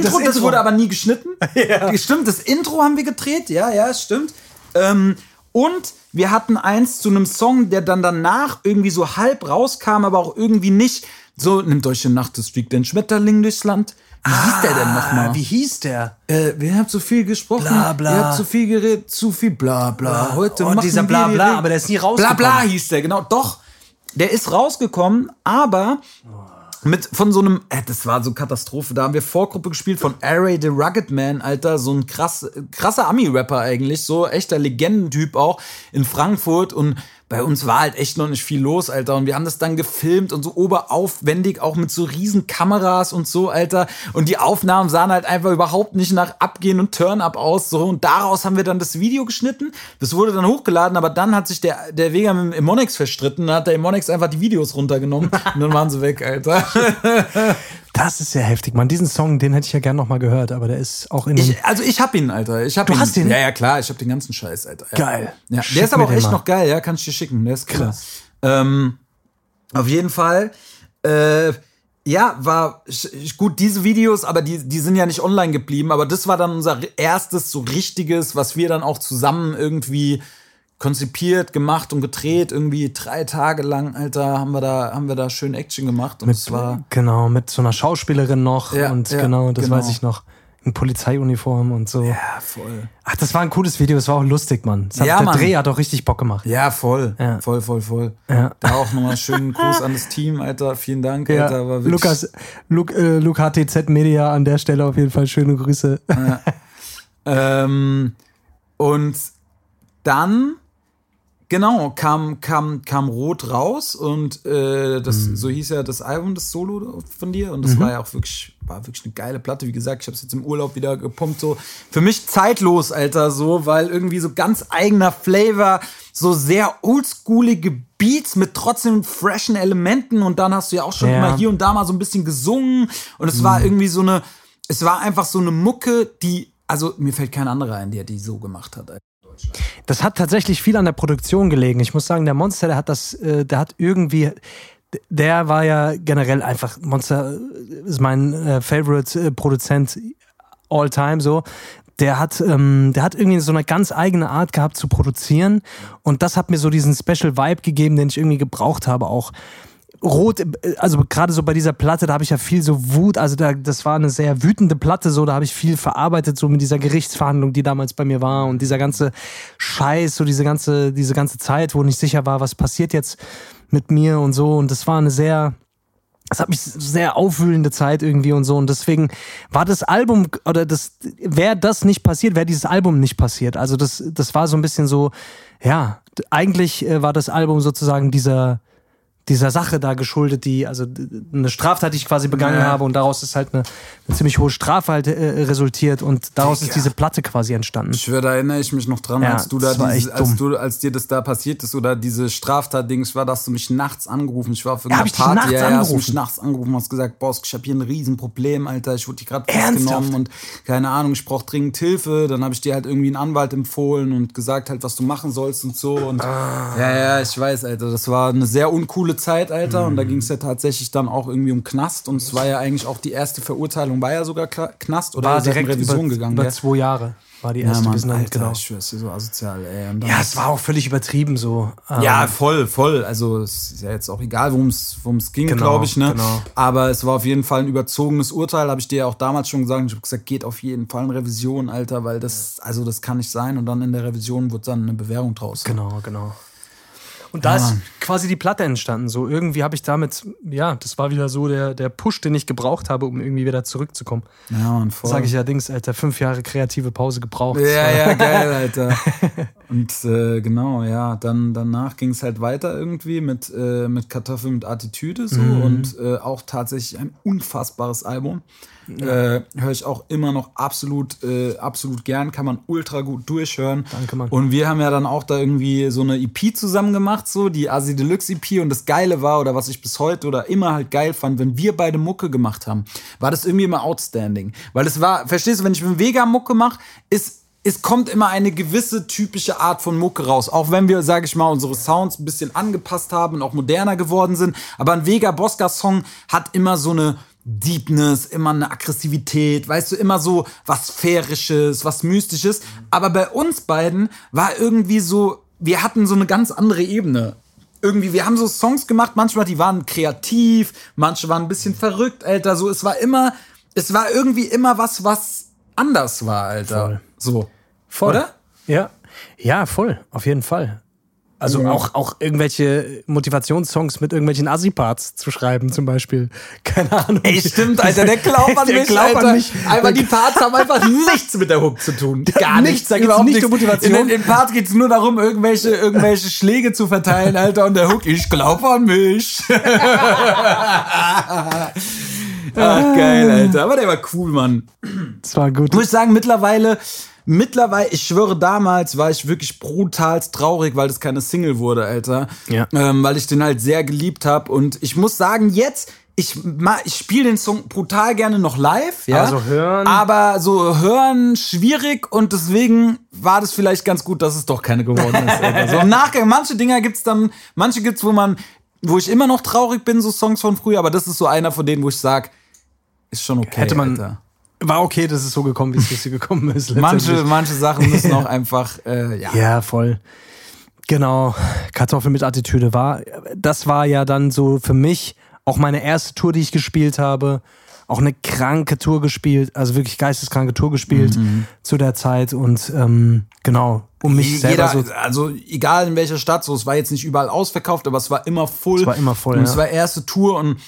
das, das Intro. wurde aber nie geschnitten. Ja. Stimmt, das Intro haben wir gedreht, ja, ja, stimmt. Ähm, und wir hatten eins zu einem Song, der dann danach irgendwie so halb rauskam, aber auch irgendwie nicht. So, nimmt euch in Nacht, es fliegt ein Schmetterling durchs Land. Wie hieß der denn nochmal? Ah, Wie hieß der? Äh, wir haben zu viel gesprochen. Bla, bla. Ihr habt zu viel geredet, zu viel bla bla. Heute Oh, machen dieser Bla, bla, aber der ist nie Bla rausgekommen. bla hieß der, genau. Doch, der ist rausgekommen, aber mit von so einem, äh, das war so Katastrophe. Da haben wir Vorgruppe gespielt von Array the Rugged Man, Alter, so ein krass, krasser Ami-Rapper eigentlich, so echter Legendentyp auch in Frankfurt und bei uns war halt echt noch nicht viel los, Alter. Und wir haben das dann gefilmt und so oberaufwendig, auch mit so riesen Kameras und so, Alter. Und die Aufnahmen sahen halt einfach überhaupt nicht nach Abgehen und Turn-Up aus. So. Und daraus haben wir dann das Video geschnitten. Das wurde dann hochgeladen, aber dann hat sich der, der Vega mit dem Emonix verstritten. Dann hat der Emonix einfach die Videos runtergenommen und dann waren sie weg, Alter. Das ist sehr heftig, Mann. Diesen Song, den hätte ich ja gern noch mal gehört, aber der ist auch in ich, Also ich hab ihn, Alter. Ich hab du ihn. hast ihn? Ja, ja, klar. Ich hab den ganzen Scheiß, Alter. Ja. Geil. Ja. Schick Der ist aber auch echt mal. noch geil, ja. Kann ich dir schicken. Der ist krass. Ähm, auf jeden Fall. Äh, ja, war gut, diese Videos, aber die, die sind ja nicht online geblieben. Aber das war dann unser erstes so richtiges, was wir dann auch zusammen irgendwie konzipiert, gemacht und gedreht. Irgendwie drei Tage lang, Alter, haben wir da, haben wir da schön Action gemacht. Und es war. Genau, mit so einer Schauspielerin noch Ja, und ja, genau, das genau. weiß ich noch. In Polizeiuniform und so. Ja, voll. Ach, das war ein cooles Video, das war auch lustig, Mann. Das hat, Ja, der Mann. Dreh hat auch richtig Bock gemacht. Ja, voll. Ja. Voll, voll, voll. Ja. Da auch nochmal schönen Gruß an das Team, Alter. Vielen Dank, Ja, Alter. War Lukas, Luke, äh, Luke HTZ Media an der Stelle auf jeden Fall schöne Grüße. Ähm, und dann, genau, kam, kam, kam Rot raus und äh, das, Mhm. so hieß ja das Album, das Solo von dir. Und das war ja auch wirklich, war wirklich eine geile Platte. Wie gesagt, ich habe es jetzt im Urlaub wieder gepumpt. So für mich zeitlos, Alter, so, weil irgendwie so ganz eigener Flavor, so sehr oldschoolige Beats mit trotzdem freshen Elementen und dann hast du ja auch schon Ja. immer hier und da mal so ein bisschen gesungen und es Mhm. war irgendwie so eine, es war einfach so eine Mucke, die, also mir fällt kein anderer ein, der die so gemacht hat. Alter. Das hat tatsächlich viel an der Produktion gelegen. Ich muss sagen, der Monster, der hat das, äh, der hat irgendwie, der war ja generell einfach, Monster ist mein äh, Favorite äh, Produzent all time so. Der hat, ähm, der hat irgendwie so eine ganz eigene Art gehabt zu produzieren und das hat mir so diesen Special Vibe gegeben, den ich irgendwie gebraucht habe auch. Rot, äh, also gerade so bei dieser Platte, da habe ich ja viel so Wut, also da, das war eine sehr wütende Platte, so da habe ich viel verarbeitet, so mit dieser Gerichtsverhandlung, die damals bei mir war und dieser ganze Scheiß, so diese ganze, diese ganze Zeit, wo nicht sicher war, was passiert jetzt mit mir und so. Und das war eine sehr, das hat mich sehr aufwühlende Zeit irgendwie und so. Und deswegen war das Album, oder das, wäre das nicht passiert, wäre dieses Album nicht passiert. Also das, das war so ein bisschen so, ja, eigentlich äh, war das Album sozusagen dieser, dieser Sache da geschuldet, die, also eine Straftat, die ich quasi begangen Ja. habe und daraus ist halt eine, eine ziemlich hohe Strafe halt äh, resultiert und daraus ist Digga. diese Platte quasi entstanden. Ich schwöre, da erinnere ich mich noch dran, Ja, als du da dieses, als du, als dir das da passiert ist oder diese Straftat-Dings war, dass du mich nachts angerufen. Ich war Ja, irgendeiner ich dich Party, nachts ja, ja, hast du mich angerufen? nachts angerufen, hast gesagt, Boss, ich habe hier ein Riesenproblem, Alter. Ich wurde gerade Ernsthaft? festgenommen und keine Ahnung, ich brauche dringend Hilfe. Dann habe ich dir halt irgendwie einen Anwalt empfohlen und gesagt halt, was du machen sollst und so. Und Ah. ja, ja, ich weiß, Alter. Das war eine sehr uncoole Zeit, Alter. Und da Mhm. ging es ja tatsächlich dann auch irgendwie um Knast. Und es war ja eigentlich auch die erste Verurteilung, war ja sogar Knast oder War seid in direkt Revision über, gegangen. über zwei Jahre war die Ja, erste. Mann, wir sind dann- Alter, genau. ich schwör's so asozial, ey. Ja, es war auch völlig übertrieben so. Ähm, ja, voll, voll. Also es ist ja jetzt auch egal, worum es ging, Genau, glaube ich. Ne? genau. Aber es war auf jeden Fall ein überzogenes Urteil, habe ich dir ja auch damals schon gesagt. Ich habe gesagt, geht auf jeden Fall in Revision, Alter, weil das, also das kann nicht sein. Und dann in der Revision wird dann eine Bewährung draus. Genau, genau. Und da ist quasi die Platte entstanden. So irgendwie habe ich damit, ja, das war wieder so der, der Push, den ich gebraucht habe, um irgendwie wieder zurückzukommen. Ja, Mann, voll. Sage ich ja Dings, Alter, fünf Jahre kreative Pause gebraucht. Ja, ja, geil, Alter. Und äh, genau, ja, dann danach ging es halt weiter irgendwie mit, äh, mit Kartoffeln mit Attitüde so Mhm. und äh, auch tatsächlich ein unfassbares Album. Äh, Höre ich auch immer noch absolut, äh, absolut gern, kann man ultra gut durchhören. Danke, Mann. Und wir haben ja dann auch da irgendwie so eine EP zusammen gemacht, so die Asi Deluxe EP. Und das Geile war, oder was ich bis heute oder immer halt geil fand, wenn wir beide Mucke gemacht haben, war das irgendwie immer outstanding. Weil es war, verstehst du, wenn ich mit Vega Mucke mache, ist es kommt immer eine gewisse typische Art von Mucke raus. Auch wenn wir, sage ich mal, unsere Sounds ein bisschen angepasst haben und auch moderner geworden sind. Aber ein Vega Bosca Song hat immer so eine Deepness, immer eine Aggressivität, weißt du, immer so was Sphärisches, was Mystisches. Aber bei uns beiden war irgendwie so, wir hatten so eine ganz andere Ebene. Irgendwie, wir haben so Songs gemacht, manchmal die waren kreativ, manche waren ein bisschen verrückt, Alter. So, es war immer, es war irgendwie immer was, was anders war, Alter. Voll. So. Voll. Oder? Ja. Ja, voll, auf jeden Fall. Also auch, auch irgendwelche Motivationssongs mit irgendwelchen Assi-Parts zu schreiben, zum Beispiel. Keine Ahnung. Ey, stimmt, Alter, der glaubt an Der mich, glaubt an Alter. mich. Aber die Parts haben einfach nichts mit der Hook zu tun. Gar nichts, da geht's überhaupt nicht um Motivation. In, den- Parts geht's nur darum, irgendwelche, irgendwelche Schläge zu verteilen, Alter. Und der Hook, ich glaub an mich. Ach, geil, Alter. Aber der war cool, Mann. Das war gut. muss ich sagen, mittlerweile, mittlerweile, ich schwöre, damals war ich wirklich brutalst traurig, weil das keine Single wurde, Alter. Ja. Ähm, weil ich den halt sehr geliebt habe. Und ich muss sagen, jetzt, ich, ich spiele den Song brutal gerne noch live, ja. Aber so hören- Aber so hören schwierig und deswegen war das vielleicht ganz gut, dass es doch keine geworden ist. Alter. So im Nachgang, manche Dinger gibt's dann, manche gibt's, wo man, wo ich immer noch traurig bin, so Songs von früher, aber das ist so einer von denen, wo ich sag, ist schon okay. Hätte man- Alter. War okay, dass es so gekommen ist, wie es hier gekommen ist. Manche, manche Sachen müssen auch einfach, äh, ja. Ja, voll. Genau. Kartoffel mit Attitüde war. Das war ja dann so für mich auch meine erste Tour, die ich gespielt habe. Auch eine kranke Tour gespielt, also wirklich geisteskranke Tour gespielt zu der Zeit und ähm, genau, um mich selber Jeder, so. also egal in welcher Stadt, so es war jetzt nicht überall ausverkauft, aber es war immer voll. Es war immer voll, Und ja. es war erste Tour und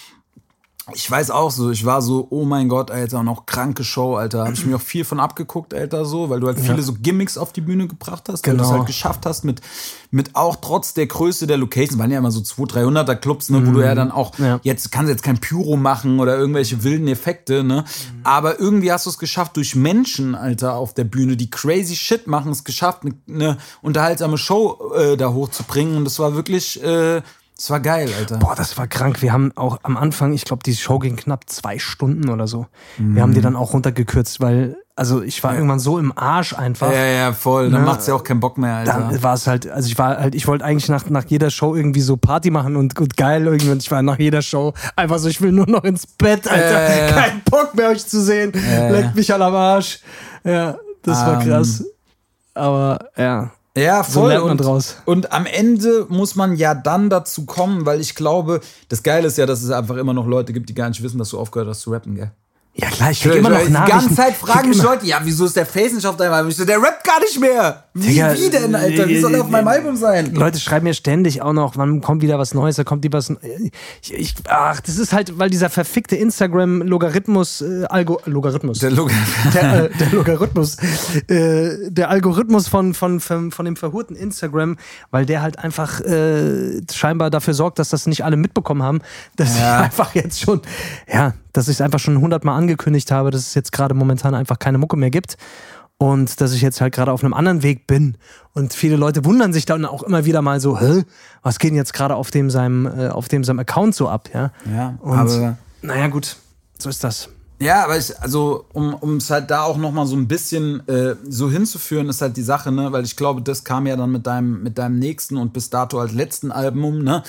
ich weiß auch so, ich war so, oh mein Gott, Alter, auch kranke Show, Alter. Habe ich mir auch viel von abgeguckt, Alter, so, weil du halt viele so Gimmicks auf die Bühne gebracht hast, weil du es Genau. halt geschafft hast mit, mit auch trotz der Größe der Locations, waren ja immer so 200, 300er Clubs, ne, wo du ja dann auch, Mhm. Ja. jetzt kannst du jetzt kein Pyro machen oder irgendwelche wilden Effekte, ne, Mhm. aber irgendwie hast du es geschafft, durch Menschen, Alter, auf der Bühne, die crazy shit machen, es geschafft, eine ne unterhaltsame Show äh, da hochzubringen und das war wirklich, äh, das war geil, Alter. Boah, das war krank. Wir haben auch am Anfang, ich glaube, die Show ging knapp zwei Stunden oder so. Wir haben die dann auch runtergekürzt, weil, also ich war irgendwann so im Arsch einfach. Ja, ja, voll. Dann Ne? macht's ja auch keinen Bock mehr, Alter. Dann war es halt, also ich war halt, ich wollte eigentlich nach, nach jeder Show irgendwie so Party machen und, und geil irgendwie. Und ich war nach jeder Show einfach so, ich will nur noch ins Bett, Alter. Ja, ja, ja. Kein Bock mehr, euch zu sehen. ja. Leckt mich alle am Arsch. Ja, das war Ähm. krass. Aber ja. Ja, So voll. lernt man und, draus. und am Ende muss man ja dann dazu kommen, weil ich glaube, das Geile ist ja, dass es einfach immer noch Leute gibt, die gar nicht wissen, dass du aufgehört hast zu rappen, gell? Ja klar, ich krieg immer noch Die Nachrichten. ganze Zeit fragen mich Leute, ja, wieso ist der Face nicht auf deinem Album? Ich so, der rappt gar nicht mehr. Wie, Digga, wie denn, Alter? Wie soll er auf meinem Album sein? Leute schreiben mir ständig auch noch, wann kommt wieder was Neues, da kommt die was. Ich, ich, ach, das ist halt, weil dieser verfickte Instagram-Logarithmus, äh, Algo, Logarithmus. Der Look. der, äh, der Logarithmus, äh, der Algorithmus von, von, von, von dem verhurten Instagram, weil der halt einfach äh, scheinbar dafür sorgt, dass das nicht alle mitbekommen haben, dass Ja. ich einfach jetzt schon, ja, dass ich es einfach schon hundertmal angekündigt habe, dass es jetzt gerade momentan einfach keine Mucke mehr gibt. Und dass ich jetzt halt gerade auf einem anderen Weg bin. Und viele Leute wundern sich dann auch immer wieder mal so, hä, was geht denn jetzt gerade auf dem seinem, äh, auf dem seinem Account so ab, ja? Ja, Und aber- naja, gut, so ist das. Ja, aber ich, also, um um es halt da auch nochmal so ein bisschen äh, so hinzuführen, ist halt die Sache, ne, weil ich glaube, das kam ja dann mit deinem, mit deinem nächsten und bis dato halt letzten Album, ne,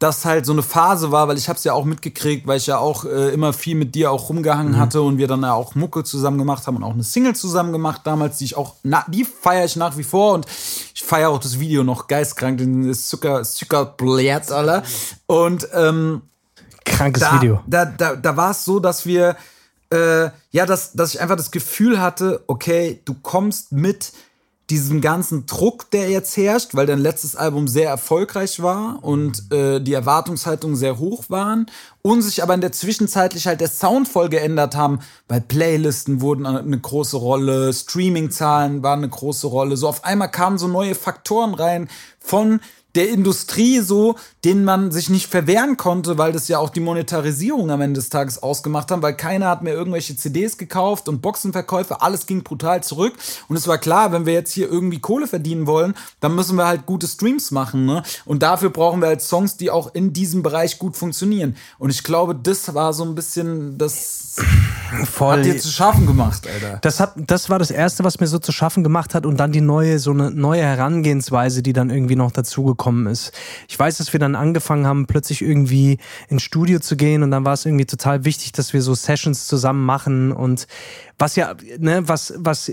das halt so eine Phase war, weil ich hab's ja auch mitgekriegt, weil ich ja auch äh, immer viel mit dir auch rumgehangen hatte und wir dann ja auch Mucke zusammen gemacht haben und auch eine Single zusammen gemacht damals, die ich auch, na, die feiere ich nach wie vor und ich feiere auch das Video noch geistkrank, den Zucker, Zuckerblätt, Alter. Und, ähm, Krankes da, Video. Da, da, da war es so, dass wir, äh, ja, dass, dass ich einfach das Gefühl hatte, okay, du kommst mit diesem ganzen Druck, der jetzt herrscht, weil dein letztes Album sehr erfolgreich war und äh, die Erwartungshaltungen sehr hoch waren und sich aber in der Zwischenzeitlich halt der Sound voll geändert haben, weil Playlisten wurden eine große Rolle, Streaming-Zahlen waren eine große Rolle. So auf einmal kamen so neue Faktoren rein von der Industrie so, denen man sich nicht verwehren konnte, weil das ja auch die Monetarisierung am Ende des Tages ausgemacht haben, weil keiner hat mehr irgendwelche CDs gekauft und Boxenverkäufe, alles ging brutal zurück. Und es war klar, wenn wir jetzt hier irgendwie Kohle verdienen wollen, dann müssen wir halt gute Streams machen, ne? Und dafür brauchen wir halt Songs, die auch in diesem Bereich gut funktionieren. Und ich glaube, das war so ein bisschen, das Voll. hat dir zu schaffen gemacht, Alter. Das, hat, das war das Erste, was mir so zu schaffen gemacht hat und dann die neue, so eine neue Herangehensweise, die dann irgendwie noch dazugekommen ist. Ich weiß, dass wir dann angefangen haben, plötzlich irgendwie ins Studio zu gehen und dann war es irgendwie total wichtig, dass wir so Sessions zusammen machen und was ja, ne, was, was,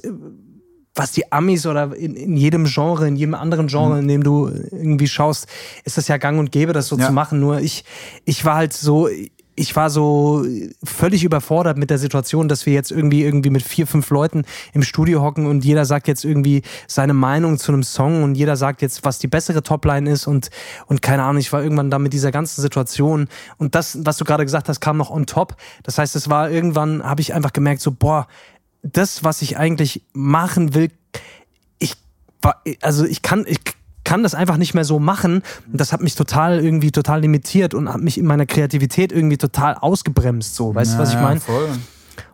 was die Amis oder in, in jedem Genre, in jedem anderen Genre, in dem du irgendwie schaust, ist das ja gang und gäbe, das so Ja. zu machen. Nur ich, ich war halt so, ich war so völlig überfordert mit der Situation, dass wir jetzt irgendwie irgendwie mit vier, fünf Leuten im Studio hocken und jeder sagt jetzt irgendwie seine Meinung zu einem Song und jeder sagt jetzt, was die bessere Topline ist und, und keine Ahnung, ich war irgendwann da mit dieser ganzen Situation und das, was du gerade gesagt hast, kam noch on top. Das heißt, es war irgendwann, habe ich einfach gemerkt, so, boah, das, was ich eigentlich machen will, ich also ich kann, ich kann das einfach nicht mehr so machen. Das hat mich total irgendwie total limitiert und hat mich in meiner Kreativität irgendwie total ausgebremst. So, weißt du, was ich meine?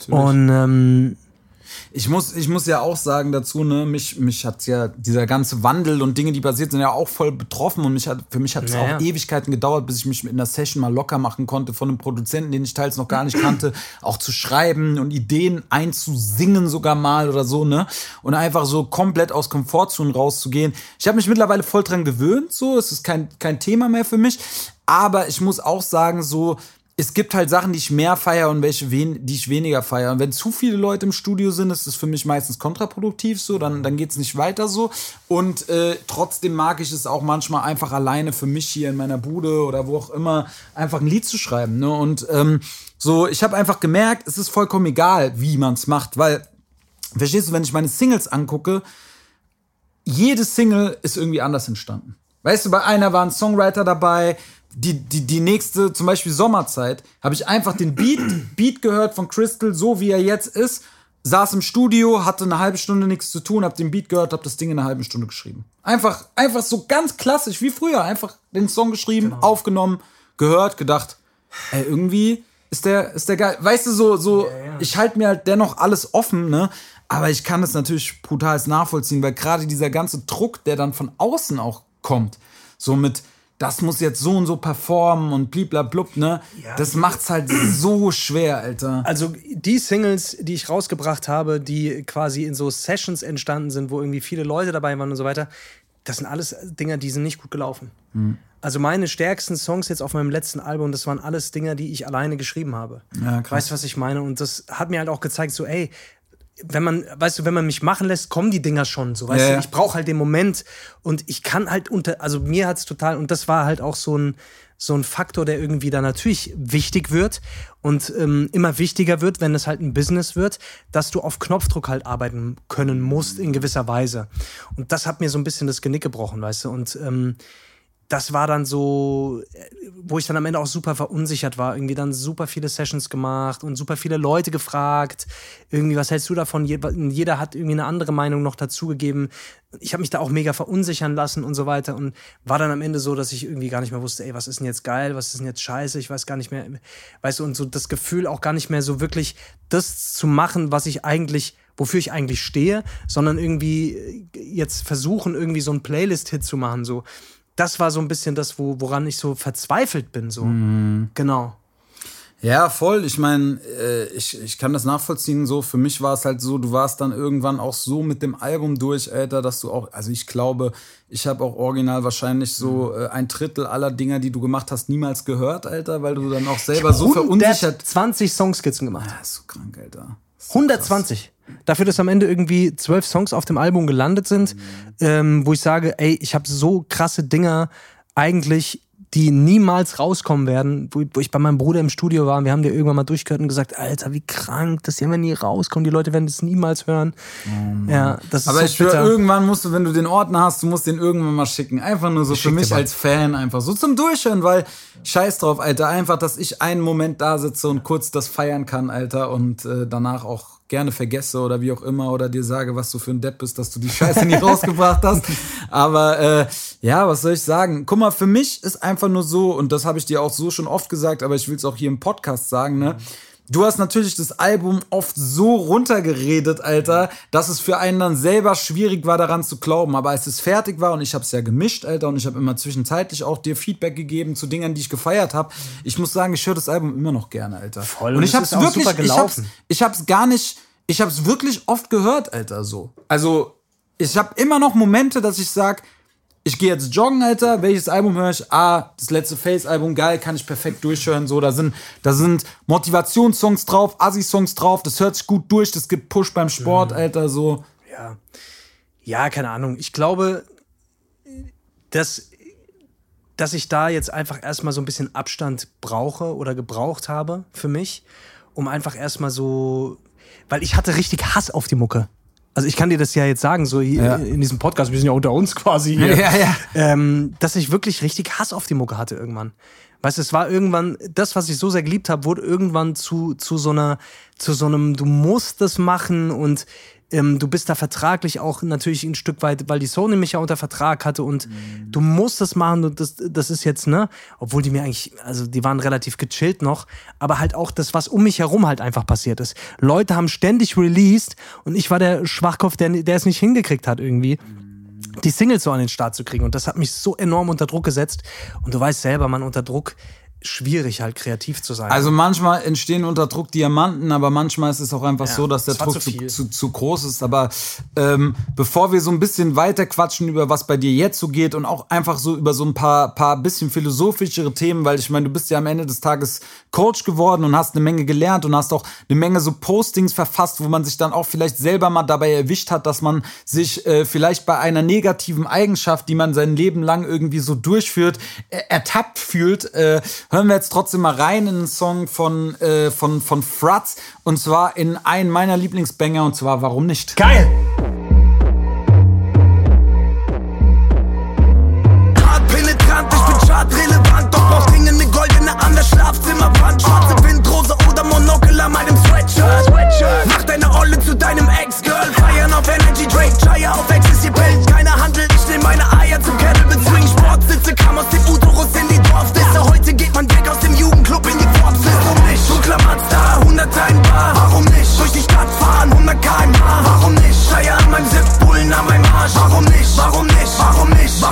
Und ähm, ich muss, ich muss ja auch sagen dazu, ne, mich, mich hat ja dieser ganze Wandel und Dinge, die passiert sind, ja auch voll betroffen und mich hat, für mich hat es naja. auch Ewigkeiten gedauert, bis ich mich mit einer Session mal locker machen konnte von einem Produzenten, den ich teils noch gar nicht kannte, auch zu schreiben und Ideen einzusingen sogar mal oder so, ne, und einfach so komplett aus Komfortzonen rauszugehen. Ich habe mich mittlerweile voll dran gewöhnt, so, es ist kein, kein Thema mehr für mich, aber ich muss auch sagen, so, es gibt halt Sachen, die ich mehr feiere und welche, wen, die ich weniger feiere. Und wenn zu viele Leute im Studio sind, ist das für mich meistens kontraproduktiv so, dann, dann geht es nicht weiter so. Und äh, trotzdem mag ich es auch manchmal einfach alleine für mich hier in meiner Bude oder wo auch immer, einfach ein Lied zu schreiben. Ne? Und ähm, so, ich habe einfach gemerkt, es ist vollkommen egal, wie man es macht, weil, verstehst du, wenn ich meine Singles angucke, jede Single ist irgendwie anders entstanden. Weißt du, bei einer war ein Songwriter dabei, die, die, die nächste, zum Beispiel Sommerzeit, habe ich einfach den Beat, Beat gehört von Crystal, so wie er jetzt ist, saß im Studio, hatte eine halbe Stunde nichts zu tun, habe den Beat gehört, habe das Ding in einer halben Stunde geschrieben. Einfach, einfach so ganz klassisch wie früher, einfach den Song geschrieben, genau. aufgenommen, gehört, gedacht, ey, irgendwie ist der, ist der geil. Weißt du, so, so, ja, ja. ich halte mir halt dennoch alles offen, ne? Aber ich kann das natürlich brutal nachvollziehen, weil gerade dieser ganze Druck, der dann von außen auch kommt, so mit, das muss jetzt so und so performen und bliblablub, ne? Ja, das macht's halt so schwer, Alter. Also die Singles, die ich rausgebracht habe, die quasi in so Sessions entstanden sind, wo irgendwie viele Leute dabei waren und so weiter, das sind alles Dinger, die sind nicht gut gelaufen. Mhm. Also meine stärksten Songs jetzt auf meinem letzten Album, das waren alles Dinger, die ich alleine geschrieben habe. Ja, weißt du, was ich meine? Und das hat mir halt auch gezeigt, so, ey, wenn man, weißt du, wenn man mich machen lässt, kommen die Dinger schon, so, weißt ja, du, ich brauche halt den Moment und ich kann halt unter, also mir hat's total, und das war halt auch so ein, so ein Faktor, der irgendwie da natürlich wichtig wird und ähm, immer wichtiger wird, wenn es halt ein Business wird, dass du auf Knopfdruck halt arbeiten können musst in gewisser Weise. Und das hat mir so ein bisschen das Genick gebrochen, weißt du, und ähm, das war dann so, wo ich dann am Ende auch super verunsichert war. Irgendwie dann super viele Sessions gemacht und super viele Leute gefragt. Irgendwie, was hältst du davon? Jeder hat irgendwie eine andere Meinung noch dazugegeben. Ich habe mich da auch mega verunsichern lassen und so weiter. Und war dann am Ende so, dass ich irgendwie gar nicht mehr wusste, ey, was ist denn jetzt geil, was ist denn jetzt scheiße? Ich weiß gar nicht mehr, weißt du, und so das Gefühl auch gar nicht mehr so wirklich das zu machen, was ich eigentlich wofür ich eigentlich stehe, sondern irgendwie jetzt versuchen, irgendwie so ein Playlist-Hit zu machen, so das war so ein bisschen das, wo, woran ich so verzweifelt bin. So. Mhm. Genau. Ja, voll. Ich meine, äh, ich, ich kann das nachvollziehen. So, für mich war es halt so, du warst dann irgendwann auch so mit dem Album durch, Alter, dass du auch, also ich glaube, ich habe auch original wahrscheinlich so mhm. äh, ein Drittel aller Dinger, die du gemacht hast, niemals gehört, Alter, weil du dann auch selber so verunsichert. 20 Songskizzen gemacht. Ja, ist so krank, Alter. 120. Krass. Dafür, dass am Ende irgendwie zwölf Songs auf dem Album gelandet sind, mhm. ähm, wo ich sage, ey, ich habe so krasse Dinger eigentlich, die niemals rauskommen werden, wo, ich bei meinem Bruder im Studio war und wir haben dir irgendwann mal durchgehört und gesagt, Alter, wie krank, das hier, wenn nie rauskommen, die Leute werden das niemals hören. Oh ja, das ist Aber so ich schwöre, irgendwann musst du, wenn du den Ordner hast, du musst den irgendwann mal schicken. Einfach nur so ich für mich als Fan, einfach so zum Durchhören, weil scheiß drauf, Alter, einfach, dass ich einen Moment da sitze und kurz das feiern kann, Alter, und äh, danach auch gerne vergesse oder wie auch immer oder dir sage, was du für ein Depp bist, dass du die Scheiße nicht rausgebracht hast. Aber äh, ja, was soll ich sagen? Guck mal, für mich ist einfach nur so, und das habe ich dir auch so schon oft gesagt, aber ich will es auch hier im Podcast sagen, ne? Mhm Du hast natürlich das Album oft so runtergeredet, Alter, dass es für einen dann selber schwierig war, daran zu glauben. Aber als es fertig war und ich habe es ja gemischt, Alter, und ich habe immer zwischenzeitlich auch dir Feedback gegeben zu Dingen, die ich gefeiert habe. Ich muss sagen, ich höre das Album immer noch gerne, Alter. Voll. Und, ich habe es wirklich, ich hab's, ich hab's gar nicht, ich habe es wirklich oft gehört, Alter. So, also ich habe immer noch Momente, dass ich sag ich gehe jetzt joggen, Alter. Welches Album höre ich? Ah, das letzte Face-Album, geil, kann ich perfekt durchhören. So, da sind, da sind Motivationssongs drauf, Assi-Songs drauf, das hört sich gut durch, das gibt Push beim Sport, mhm. Alter, so. Ja. Ja, keine Ahnung. Ich glaube, dass dass ich da jetzt einfach erstmal so ein bisschen Abstand brauche oder gebraucht habe für mich, um einfach erstmal so, weil ich hatte richtig Hass auf die Mucke. Also ich kann dir das ja jetzt sagen, so Ja. in diesem Podcast, wir sind ja unter uns quasi hier, Ja, ja. Ähm, dass ich wirklich richtig Hass auf die Mucke hatte irgendwann. Weißt du, es war irgendwann, das, was ich so sehr geliebt habe, wurde irgendwann zu, zu so einer, zu so einem, du musst das machen und ähm, du bist da vertraglich auch natürlich ein Stück weit, weil die Sony mich ja unter Vertrag hatte und du musst das machen und das, das ist jetzt, ne, obwohl die mir eigentlich, also die waren relativ gechillt noch, aber halt auch das, was um mich herum halt einfach passiert ist. Leute haben ständig released und ich war der Schwachkopf, der, der es nicht hingekriegt hat irgendwie die Singles so an den Start zu kriegen. Und das hat mich so enorm unter Druck gesetzt. Und du weißt selber, man unter Druck schwierig halt kreativ zu sein. Also manchmal entstehen unter Druck Diamanten, aber manchmal ist es auch einfach Ja, so, dass der Druck zu zu, zu groß ist. Aber ähm, bevor wir so ein bisschen weiter quatschen über was bei dir jetzt so geht und auch einfach so über so ein paar, paar bisschen philosophischere Themen, weil ich meine, du bist ja am Ende des Tages Coach geworden und hast eine Menge gelernt und hast auch eine Menge so Postings verfasst, wo man sich dann auch vielleicht selber mal dabei erwischt hat, dass man sich äh, vielleicht bei einer negativen Eigenschaft, die man sein Leben lang irgendwie so durchführt, äh, ertappt fühlt. Äh, hören wir jetzt trotzdem mal rein in einen Song von, äh, von, von Fratz und zwar in einen meiner Lieblingsbanger und zwar Warum nicht? Geil!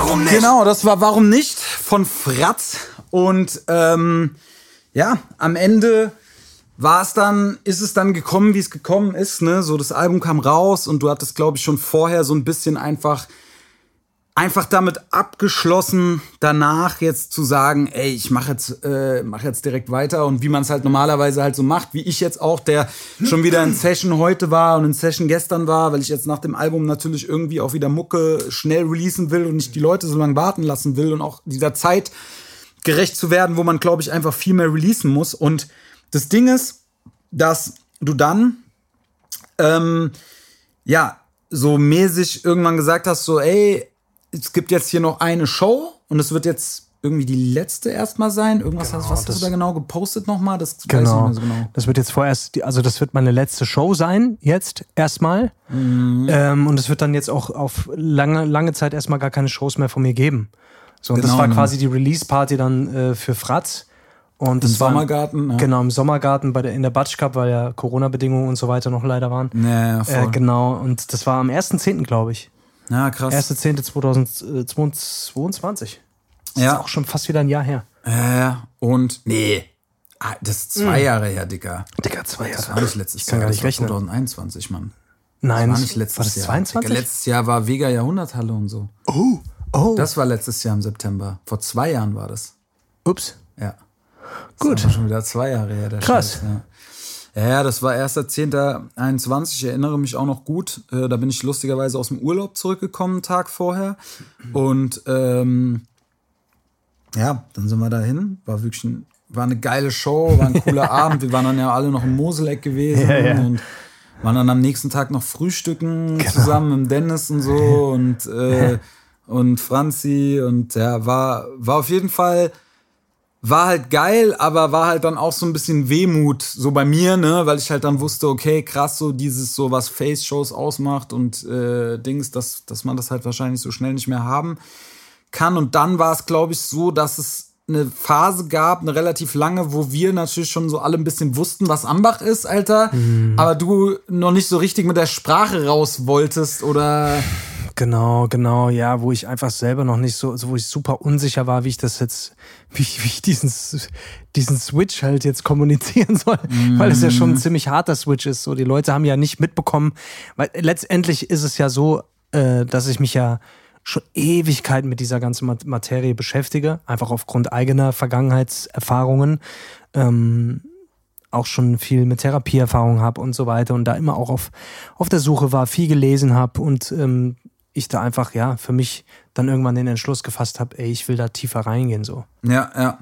Warum nicht? Genau, das war Warum nicht von Fratz. Und ähm, ja, am Ende war es dann, ist es dann gekommen, wie es gekommen ist. Ne? So, das Album kam raus und du hattest, glaube ich, schon vorher so ein bisschen einfach, einfach damit abgeschlossen, danach jetzt zu sagen, ey, ich mache jetzt, äh, mach jetzt direkt weiter und wie man es halt normalerweise halt so macht, wie ich jetzt auch, der schon wieder in Session heute war und in Session gestern war, weil ich jetzt nach dem Album natürlich irgendwie auch wieder Mucke schnell releasen will und nicht die Leute so lange warten lassen will und auch dieser Zeit gerecht zu werden, wo man, glaube ich, einfach viel mehr releasen muss. Und das Ding ist, dass du dann, ähm, ja, so mäßig irgendwann gesagt hast, so, ey, es gibt jetzt hier noch eine Show und es wird jetzt irgendwie die letzte erstmal sein. Irgendwas hast, was hast du da genau gepostet nochmal? Das weiß ich nicht Genau. mehr so genau. Das wird jetzt vorerst, die- also das wird meine letzte Show sein, jetzt erstmal. Mhm. Ähm, und es wird dann jetzt auch auf lange, lange Zeit erstmal gar keine Shows mehr von mir geben. So, und das Genau, war ne. quasi die Release-Party dann äh, für Fratz. Und das Im war Sommergarten, ja. Genau, im Sommergarten bei der, in der Batsch Cup, weil ja Corona-Bedingungen und so weiter noch leider waren. Ja, ja, voll. Äh, genau, und das war am 1.10., glaube ich. Ja, krass. 1.10.2022. Das Ja. ist auch schon fast wieder ein Jahr her. äh, und, nee, ah, das ist zwei Jahre her, Dicker. Digga, zwei Das war nicht letztes Ich kann Jahr, gar nicht das war rechnen. 2021, Mann. Nein, Das war nicht letztes war das Jahr. 22? Digga, letztes Jahr war Vega Jahrhunderthalle und so. Oh, oh. Das war letztes Jahr im September. Vor zwei Jahren war das. Ups. Ja. Gut. Das ist aber schon wieder zwei Jahre her. Krass. Scheiß, ja. Ja, das war 1.10.21. Ich erinnere mich auch noch gut. Äh, da bin ich lustigerweise aus dem Urlaub zurückgekommen, einen Tag vorher. Und ähm, ja, dann sind wir dahin. War wirklich ein, war eine geile Show, war ein cooler Abend. Wir waren dann ja alle noch im Moseleck gewesen Ja, ja. und waren dann am nächsten Tag noch frühstücken zusammen mit Dennis und so und, äh, und Franzi. Und ja, war, war auf jeden Fall war halt geil, aber war halt dann auch so ein bisschen Wehmut so bei mir, ne, weil ich halt dann wusste, okay, krass, so dieses so was Face-Shows ausmacht und äh, Dings, dass, dass man das halt wahrscheinlich so schnell nicht mehr haben kann. Und dann war es, glaube ich, so, dass es eine Phase gab, eine relativ lange, wo wir natürlich schon so alle ein bisschen wussten, was Ambach ist, Alter, aber du noch nicht so richtig mit der Sprache raus wolltest oder Genau, genau, ja, wo ich einfach selber noch nicht so, so wo ich super unsicher war, wie ich das jetzt, wie, wie ich diesen, diesen Switch halt jetzt kommunizieren soll, weil es ja schon ein ziemlich harter Switch ist. So, die Leute haben ja nicht mitbekommen, weil letztendlich ist es ja so, äh, dass ich mich ja schon Ewigkeiten mit dieser ganzen Mat- Materie beschäftige, einfach aufgrund eigener Vergangenheitserfahrungen. Ähm, auch schon viel mit Therapieerfahrung habe und so weiter und da immer auch auf, auf der Suche war, viel gelesen habe und ähm, ich da einfach, ja, für mich dann irgendwann den Entschluss gefasst habe, ey, ich will da tiefer reingehen, so. Ja, ja.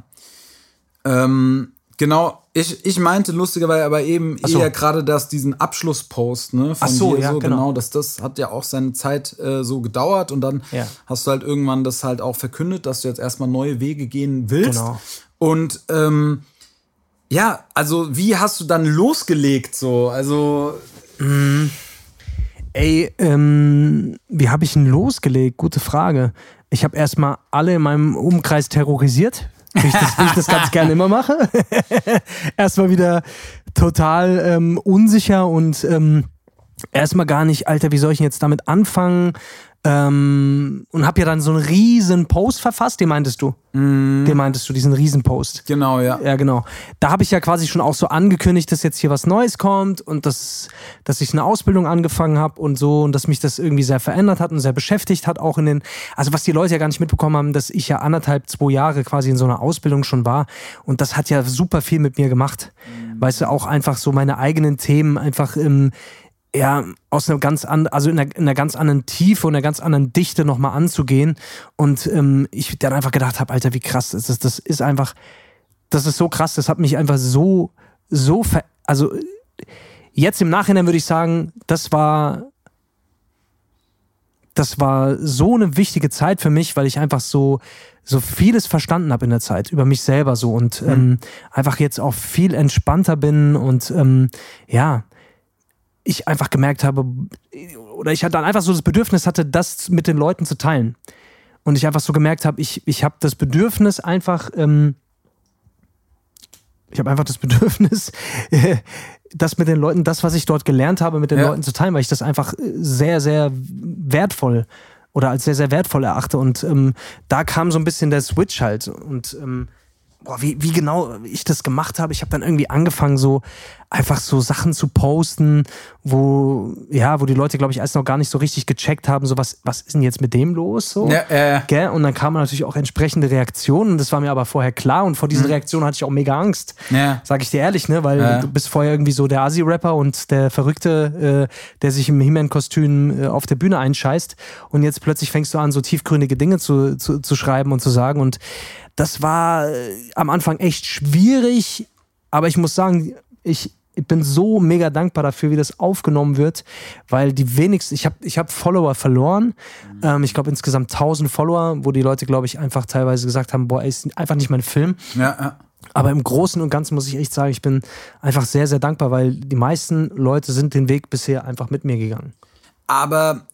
Ähm, genau, ich, ich meinte lustigerweise aber eben so. eher gerade dass diesen Abschlusspost, ne, von Ach so, dir ja, so, genau. genau, dass das hat ja auch seine Zeit äh, so gedauert und dann Ja. hast du halt irgendwann das halt auch verkündet, dass du jetzt erstmal neue Wege gehen willst. Genau. Und ähm, ja, also wie hast du dann losgelegt so? Also Ey, ähm, wie habe ich ihn losgelegt? Gute Frage. Ich habe erstmal alle in meinem Umkreis terrorisiert, wie ich das, wie ich das ganz gerne immer mache. erstmal wieder total ähm, unsicher und ähm, erstmal gar nicht, Alter, wie soll ich denn jetzt damit anfangen? Ähm, und habe ja dann so einen riesen Post verfasst, den meintest du? Den meintest du, diesen riesen Post. genau, ja. Ja, genau. Da habe ich ja quasi schon auch so angekündigt, dass jetzt hier was Neues kommt und dass, dass ich eine Ausbildung angefangen habe und so und dass mich das irgendwie sehr verändert hat und sehr beschäftigt hat, auch in den, also was die Leute ja gar nicht mitbekommen haben, dass ich ja anderthalb, zwei Jahre quasi in so einer Ausbildung schon war und das hat ja super viel mit mir gemacht. Weißt du, auch einfach so meine eigenen Themen einfach im, ja, aus einer ganz anderen, also in einer, in einer ganz anderen Tiefe und einer ganz anderen Dichte nochmal anzugehen. Und ähm, ich dann einfach gedacht habe, Alter, wie krass ist das? Das ist einfach, das ist so krass, das hat mich einfach so, so ver also jetzt im Nachhinein würde ich sagen, das war, das war so eine wichtige Zeit für mich, weil ich einfach so, so vieles verstanden habe in der Zeit über mich selber so und ähm, einfach jetzt auch viel entspannter bin und ähm, ja, ich einfach gemerkt habe, oder ich dann einfach so das Bedürfnis hatte, das mit den Leuten zu teilen. Und ich einfach so gemerkt habe, ich, ich habe das Bedürfnis einfach, ähm, ich habe einfach das Bedürfnis, äh, das mit den Leuten, das, was ich dort gelernt habe, mit den Ja. Leuten zu teilen, weil ich das einfach äh, sehr, sehr wertvoll oder als sehr, sehr wertvoll erachte. Und ähm, da kam so ein bisschen der Switch halt. Und ähm, boah, wie, wie genau ich das gemacht habe, ich habe dann irgendwie angefangen, so einfach so Sachen zu posten, wo, ja, wo die Leute, glaube ich, erst noch gar nicht so richtig gecheckt haben, so was, was ist denn jetzt mit dem los? So. Ja, äh, Gell? Und dann kamen natürlich auch entsprechende Reaktionen. Das war mir aber vorher klar. Und vor diesen Reaktionen hatte ich auch mega Angst. Ja. Sag ich dir ehrlich, ne? Weil Ja. du bist vorher irgendwie so der Asi-Rapper und der Verrückte, äh, der sich im He-Man-Kostüm äh, auf der Bühne einscheißt. Und jetzt plötzlich fängst du an, so tiefgründige Dinge zu, zu, zu schreiben und zu sagen. Und das war äh, am Anfang echt schwierig. Aber ich muss sagen, ich, ich bin so mega dankbar dafür, wie das aufgenommen wird, weil die wenigsten, ich habe ich hab Follower verloren. Ähm, ich glaube insgesamt 1000 Follower, wo die Leute, glaube ich, einfach teilweise gesagt haben, boah, ey, ist einfach nicht mein Film. ja, ja. Aber im Großen und Ganzen muss ich echt sagen, ich bin einfach sehr, sehr dankbar, weil die meisten Leute sind den Weg bisher einfach mit mir gegangen. Aber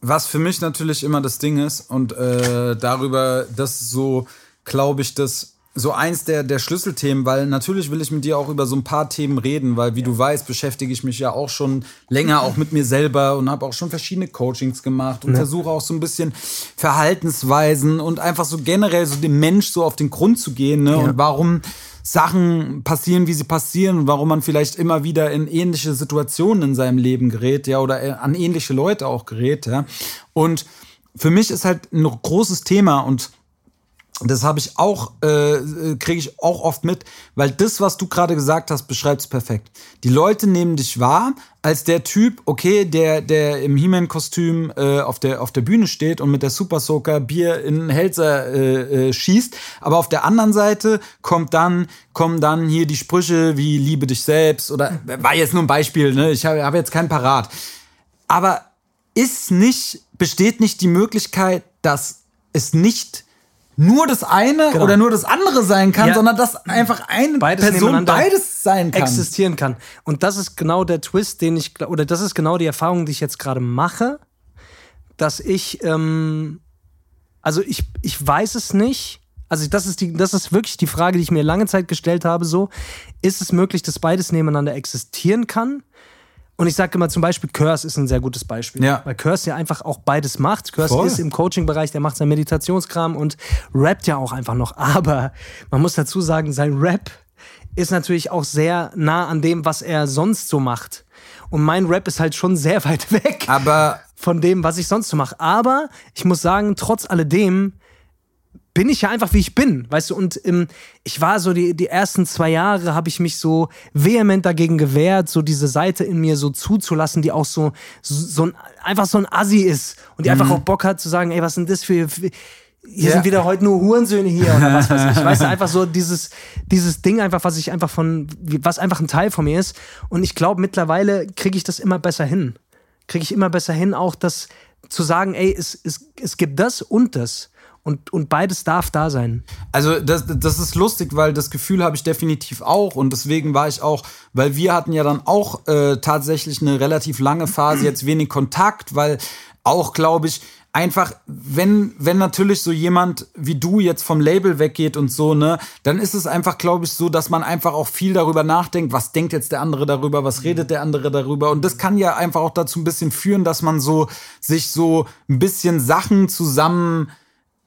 was für mich natürlich immer das Ding ist und äh, darüber, das ist so, glaube ich, das so eins der, der Schlüsselthemen, weil natürlich will ich mit dir auch über so ein paar Themen reden, weil wie du weißt, beschäftige ich mich ja auch schon länger auch mit mir selber und habe auch schon verschiedene Coachings gemacht und versuche auch so ein bisschen Verhaltensweisen und einfach so generell so dem Mensch so auf den Grund zu gehen ne? und warum Sachen passieren, wie sie passieren und warum man vielleicht immer wieder in ähnliche Situationen in seinem Leben gerät, ja, oder äh, an ähnliche Leute auch gerät, ja. Und für mich ist halt ein großes Thema und das habe ich auch, äh, kriege ich auch oft mit, weil das, was du gerade gesagt hast, beschreibt es perfekt. Die Leute nehmen dich wahr als der Typ, okay, der, der im He-Man-Kostüm äh, auf, der, auf der Bühne steht und mit der Super Soaker Bier in Hälser äh, äh, schießt. Aber auf der anderen Seite kommt dann, kommen dann hier die Sprüche wie Liebe dich selbst oder war jetzt nur ein Beispiel, ne? Ich habe hab jetzt keinen parat. Aber ist nicht, besteht nicht die Möglichkeit, dass es nicht nur das eine Genau. oder nur das andere sein kann, Ja. sondern dass einfach eine Beides Person beides sein kann. existieren kann. Und das ist genau der Twist, den ich, oder das ist genau die Erfahrung, die ich jetzt gerade mache, dass ich, ähm, also ich, ich weiß es nicht. Also das ist, die, das ist wirklich die Frage, die ich mir lange Zeit gestellt habe. So, ist es möglich, dass beides nebeneinander existieren kann? Und ich sage immer zum Beispiel, Curse ist ein sehr gutes Beispiel. Ja. Weil Curse ja einfach auch beides macht. Curse Voll. ist im Coaching-Bereich, der macht seinen Meditationskram und rappt ja auch einfach noch. Aber man muss dazu sagen, sein Rap ist natürlich auch sehr nah an dem, was er sonst so macht. Und mein Rap ist halt schon sehr weit weg Aber von dem, was ich sonst so mache. Aber ich muss sagen, trotz alledem bin ich ja einfach, wie ich bin, weißt du, und ähm, ich war so die, die ersten zwei Jahre, habe ich mich so vehement dagegen gewehrt, so diese Seite in mir so zuzulassen, die auch so, so ein, einfach so ein Assi ist und die mhm. einfach auch Bock hat zu sagen, ey, was sind das für, für hier ja. sind wieder heute nur Hurensöhne hier oder was weiß ich. Weißt du, einfach so dieses, dieses Ding einfach, was ich einfach von, was einfach ein Teil von mir ist. Und ich glaube, mittlerweile kriege ich das immer besser hin. Kriege ich immer besser hin, auch das zu sagen, ey, es, es, es gibt das und das. Und, und beides darf da sein. Also das, das ist lustig, weil das Gefühl habe ich definitiv auch. Und deswegen war ich auch, weil wir hatten ja dann auch äh, tatsächlich eine relativ lange Phase, jetzt wenig Kontakt, weil auch, glaube ich, einfach, wenn, wenn natürlich so jemand wie du jetzt vom Label weggeht und so, ne, dann ist es einfach, glaube ich, so, dass man einfach auch viel darüber nachdenkt, was denkt jetzt der andere darüber, was redet der andere darüber. Und das kann ja einfach auch dazu ein bisschen führen, dass man so sich so ein bisschen Sachen zusammen,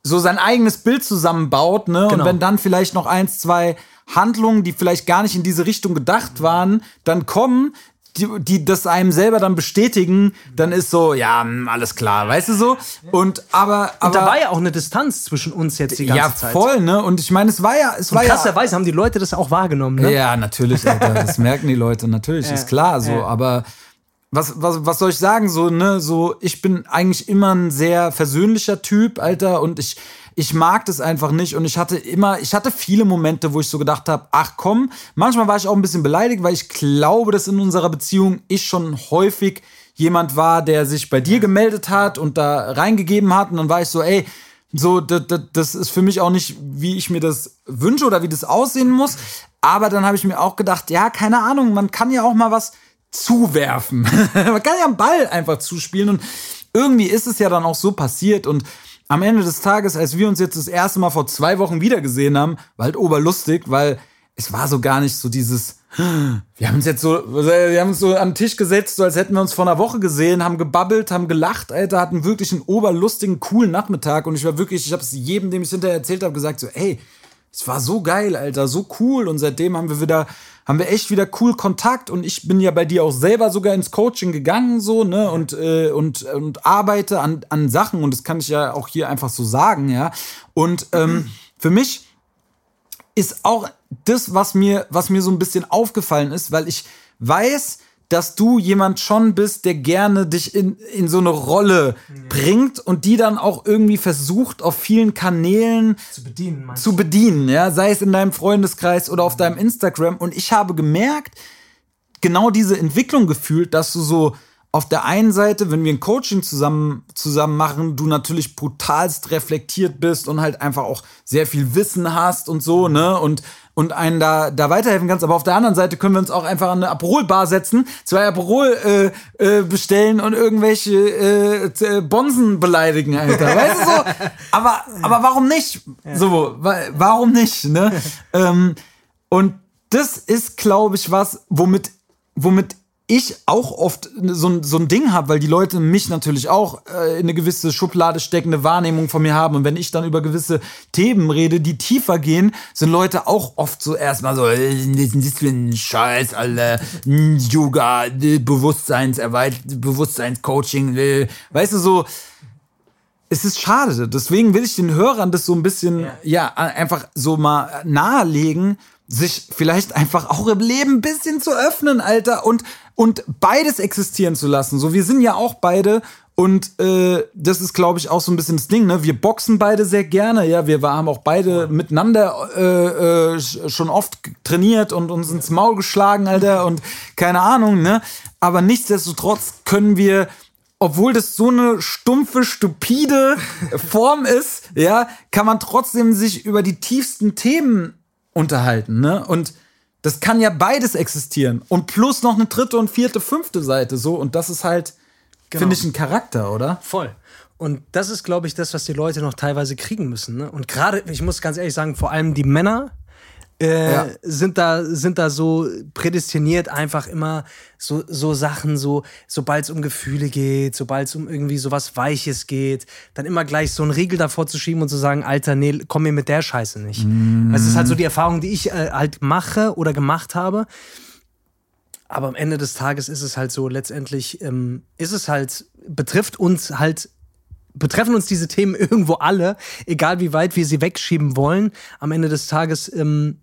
so sein eigenes Bild zusammenbaut, ne? Genau. Und wenn dann vielleicht noch eins, zwei Handlungen, die vielleicht gar nicht in diese Richtung gedacht waren, dann kommen, die, die das einem selber dann bestätigen, dann ist so, ja, hm, alles klar, weißt du so? Und aber, aber und da war ja auch eine Distanz zwischen uns jetzt die ganze ja, Zeit. Ja, voll, ne? Und ich meine, es war ja, es war krasserweise ja, haben die Leute das auch wahrgenommen, ne? Ja, natürlich, Alter, das merken die Leute, natürlich, ja. ist klar, so, ja. aber was, was, was soll ich sagen, so, ne, so, ich bin eigentlich immer ein sehr versöhnlicher Typ, Alter, und ich, ich mag das einfach nicht. Und ich hatte immer, ich hatte viele Momente, wo ich so gedacht habe, ach komm, manchmal war ich auch ein bisschen beleidigt, weil ich glaube, dass in unserer Beziehung ich schon häufig jemand war, der sich bei dir gemeldet hat und da reingegeben hat. Und dann war ich so, ey, so, das, das, das ist für mich auch nicht, wie ich mir das wünsche oder wie das aussehen muss. Aber dann habe ich mir auch gedacht, ja, keine Ahnung, man kann ja auch mal was zuwerfen. man kann ja einen Ball einfach zuspielen und irgendwie ist es ja dann auch so passiert und am Ende des Tages, als wir uns jetzt das erste Mal vor zwei Wochen wiedergesehen haben, war halt oberlustig, weil es war so gar nicht so dieses, wir haben uns jetzt so, wir haben uns so den Tisch gesetzt, so als hätten wir uns vor einer Woche gesehen, haben gebabbelt, haben gelacht, Alter, hatten wirklich einen oberlustigen, coolen Nachmittag und ich war wirklich, ich habe es jedem, dem ich hinterher erzählt habe, gesagt so, ey, es war so geil, Alter, so cool und seitdem haben wir wieder haben wir echt wieder cool Kontakt und ich bin ja bei dir auch selber sogar ins Coaching gegangen so ne und äh, und und arbeite an an Sachen und das kann ich ja auch hier einfach so sagen ja. Und ähm, für mich ist auch das was mir was mir so ein bisschen aufgefallen ist weil ich weiß dass du jemand schon bist, der gerne dich in, in so eine Rolle ja. bringt und die dann auch irgendwie versucht, auf vielen Kanälen zu bedienen. Zu bedienen, ja, sei es in deinem Freundeskreis oder auf deinem Instagram. Und ich habe gemerkt, genau diese Entwicklung gefühlt, dass du so auf der einen Seite, wenn wir ein Coaching zusammen, zusammen machen, du natürlich brutalst reflektiert bist und halt einfach auch sehr viel Wissen hast und so, ne? Und und einen da, da weiterhelfen kannst. Aber auf der anderen Seite können wir uns auch einfach an eine Aperol-Bar setzen, zwei Aperol äh, äh, bestellen und irgendwelche äh, äh Bonsen beleidigen, Alter. Weißt du so? Aber, aber warum nicht? So, warum nicht? Ne? ähm, und das ist, glaube ich, was, womit, womit ich auch oft so, so ein Ding habe, weil die Leute mich natürlich auch äh, in eine gewisse Schublade steckende Wahrnehmung von mir haben. Und wenn ich dann über gewisse Themen rede, die tiefer gehen, sind Leute auch oft so erstmal so, äh, das für ein Scheiß, Alter, Yoga, äh, Bewusstseinserweiterung, Bewusstseinscoaching, äh. weißt du, so, es ist schade. Deswegen will ich den Hörern das so ein bisschen, ja, ja einfach so mal nahelegen, sich vielleicht einfach auch im Leben ein bisschen zu öffnen, Alter, und und beides existieren zu lassen. So, wir sind ja auch beide und äh, das ist, glaube ich, auch so ein bisschen das Ding. Ne? Wir boxen beide sehr gerne. Ja, wir haben auch beide miteinander äh, äh, schon oft trainiert und uns ins Maul geschlagen, Alter. Und keine Ahnung. Ne? Aber nichtsdestotrotz können wir obwohl das so eine stumpfe, stupide Form ist, ja, kann man trotzdem sich über die tiefsten Themen unterhalten, ne? Und das kann ja beides existieren. Und plus noch eine dritte und vierte, fünfte Seite so. Und das ist halt, genau. finde ich, ein Charakter, oder? Voll. Und das ist, glaube ich, das, was die Leute noch teilweise kriegen müssen. Ne? Und gerade, ich muss ganz ehrlich sagen, vor allem die Männer, äh, ja. sind da sind da so prädestiniert einfach immer so so Sachen so sobald es um Gefühle geht sobald es um irgendwie sowas Weiches geht dann immer gleich so einen Riegel davor zu schieben und zu sagen Alter nee komm mir mit der Scheiße nicht mm. das ist halt so die Erfahrung die ich äh, halt mache oder gemacht habe aber am Ende des Tages ist es halt so letztendlich ähm, ist es halt betrifft uns halt betreffen uns diese Themen irgendwo alle, egal wie weit wir sie wegschieben wollen. Am Ende des Tages ähm,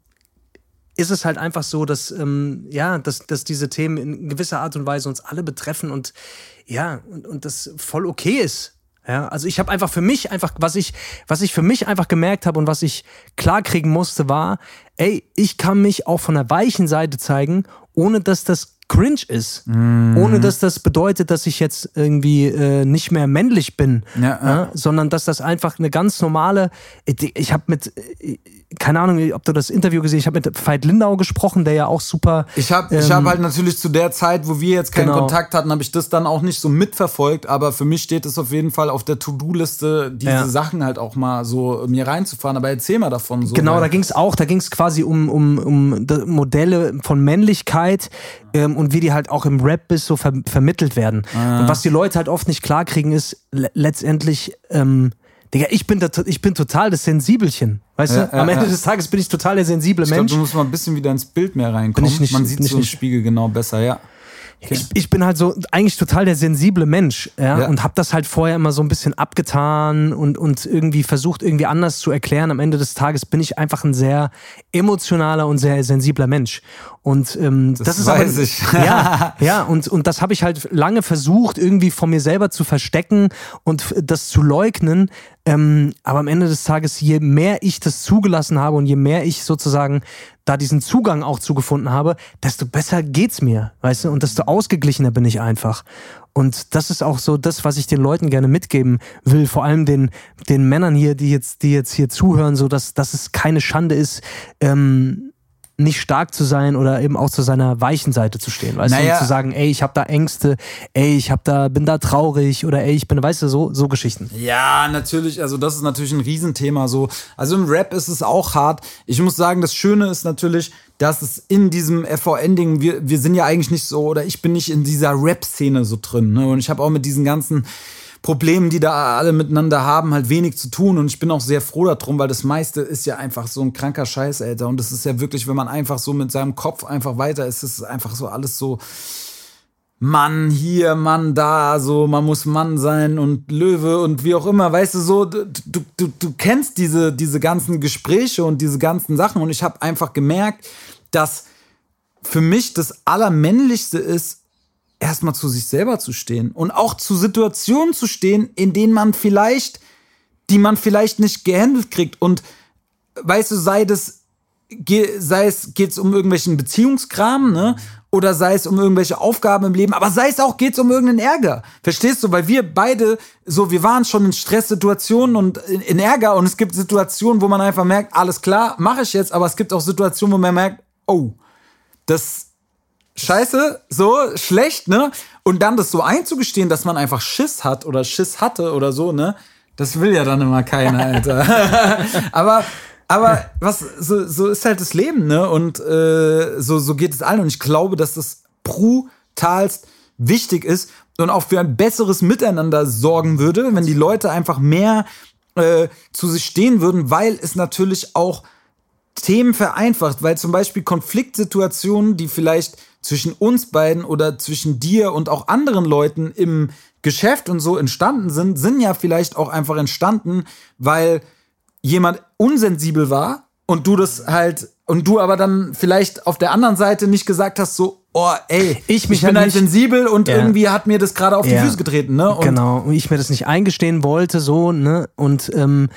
ist es halt einfach so, dass, ähm, ja, dass, dass diese Themen in gewisser Art und Weise uns alle betreffen und ja, und, und das voll okay ist. Ja, also ich habe einfach für mich einfach, was ich, was ich für mich einfach gemerkt habe und was ich klarkriegen musste, war, ey, ich kann mich auch von der weichen Seite zeigen, ohne dass das cringe ist. Mm. Ohne dass das bedeutet, dass ich jetzt irgendwie äh, nicht mehr männlich bin, ja, ja. sondern dass das einfach eine ganz normale. Ich habe mit, äh, keine Ahnung, ob du das Interview gesehen hast, ich habe mit Veit Lindau gesprochen, der ja auch super. Ich habe ähm, ich hab halt natürlich zu der Zeit, wo wir jetzt keinen genau. Kontakt hatten, habe ich das dann auch nicht so mitverfolgt, aber für mich steht es auf jeden Fall auf der To-Do-Liste, diese ja. Sachen halt auch mal so mir reinzufahren. Aber erzähl mal davon so. Genau, da ging es auch, da ging es quasi um, um, um Modelle von Männlichkeit ähm, und wie die halt auch im Rap bis so ver vermittelt werden. Ah. Und was die Leute halt oft nicht klarkriegen, ist letztendlich, ähm, Digga, ich bin, da, ich bin total das Sensibelchen. Weißt ja, du? Am ja, Ende ja. des Tages bin ich total der sensible ich Mensch. Glaub, du musst mal ein bisschen wieder ins Bild mehr reinkommen. Nicht, Man sieht nicht, so im Spiegel genau besser, ja. Okay. Ich, ich bin halt so eigentlich total der sensible Mensch ja, ja. und habe das halt vorher immer so ein bisschen abgetan und, und irgendwie versucht, irgendwie anders zu erklären. Am Ende des Tages bin ich einfach ein sehr emotionaler und sehr sensibler Mensch. Und ähm, das, das ist weiß aber, ich. ja, ja, und, und das habe ich halt lange versucht, irgendwie von mir selber zu verstecken und das zu leugnen. Ähm, aber am Ende des Tages, je mehr ich das zugelassen habe und je mehr ich sozusagen da diesen Zugang auch zugefunden habe, desto besser geht's mir, weißt du, und desto ausgeglichener bin ich einfach. Und das ist auch so das, was ich den Leuten gerne mitgeben will, vor allem den, den Männern hier, die jetzt, die jetzt hier zuhören, so dass, dass es keine Schande ist, ähm, nicht stark zu sein oder eben auch zu seiner weichen Seite zu stehen, weißt naja. du, und zu sagen, ey, ich habe da Ängste, ey, ich habe da bin da traurig oder ey, ich bin, weißt du, so so Geschichten. Ja, natürlich, also das ist natürlich ein Riesenthema so. Also im Rap ist es auch hart. Ich muss sagen, das Schöne ist natürlich, dass es in diesem FVN-Ding, wir, wir sind ja eigentlich nicht so, oder ich bin nicht in dieser Rap-Szene so drin. Ne? Und ich habe auch mit diesen ganzen Problemen, die da alle miteinander haben, halt wenig zu tun. Und ich bin auch sehr froh darum, weil das meiste ist ja einfach so ein kranker Scheiß, Alter. Und das ist ja wirklich, wenn man einfach so mit seinem Kopf einfach weiter ist, ist es einfach so alles so. Mann hier, Mann da, so, man muss Mann sein und Löwe und wie auch immer, weißt du, so, du, du, du kennst diese, diese ganzen Gespräche und diese ganzen Sachen und ich habe einfach gemerkt, dass für mich das Allermännlichste ist, erstmal zu sich selber zu stehen und auch zu Situationen zu stehen, in denen man vielleicht, die man vielleicht nicht gehandelt kriegt und weißt du, sei das, sei es, geht es um irgendwelchen Beziehungskram, ne? Oder sei es um irgendwelche Aufgaben im Leben, aber sei es auch, geht es um irgendeinen Ärger. Verstehst du? Weil wir beide, so, wir waren schon in Stresssituationen und in, in Ärger und es gibt Situationen, wo man einfach merkt, alles klar, mache ich jetzt, aber es gibt auch Situationen, wo man merkt, oh, das scheiße, so schlecht, ne? Und dann das so einzugestehen, dass man einfach Schiss hat oder Schiss hatte oder so, ne? Das will ja dann immer keiner, Alter. aber aber was so, so ist halt das Leben, ne? Und äh, so so geht es allen und ich glaube, dass das brutalst wichtig ist und auch für ein besseres Miteinander sorgen würde, wenn die Leute einfach mehr äh, zu sich stehen würden, weil es natürlich auch Themen vereinfacht, weil zum Beispiel Konfliktsituationen, die vielleicht zwischen uns beiden oder zwischen dir und auch anderen Leuten im Geschäft und so entstanden sind, sind ja vielleicht auch einfach entstanden, weil jemand unsensibel war und du das halt und du aber dann vielleicht auf der anderen Seite nicht gesagt hast so oh ey ich, ich bin halt, halt sensibel und ja. irgendwie hat mir das gerade auf ja. die Füße getreten ne und genau und ich mir das nicht eingestehen wollte so ne und ähm,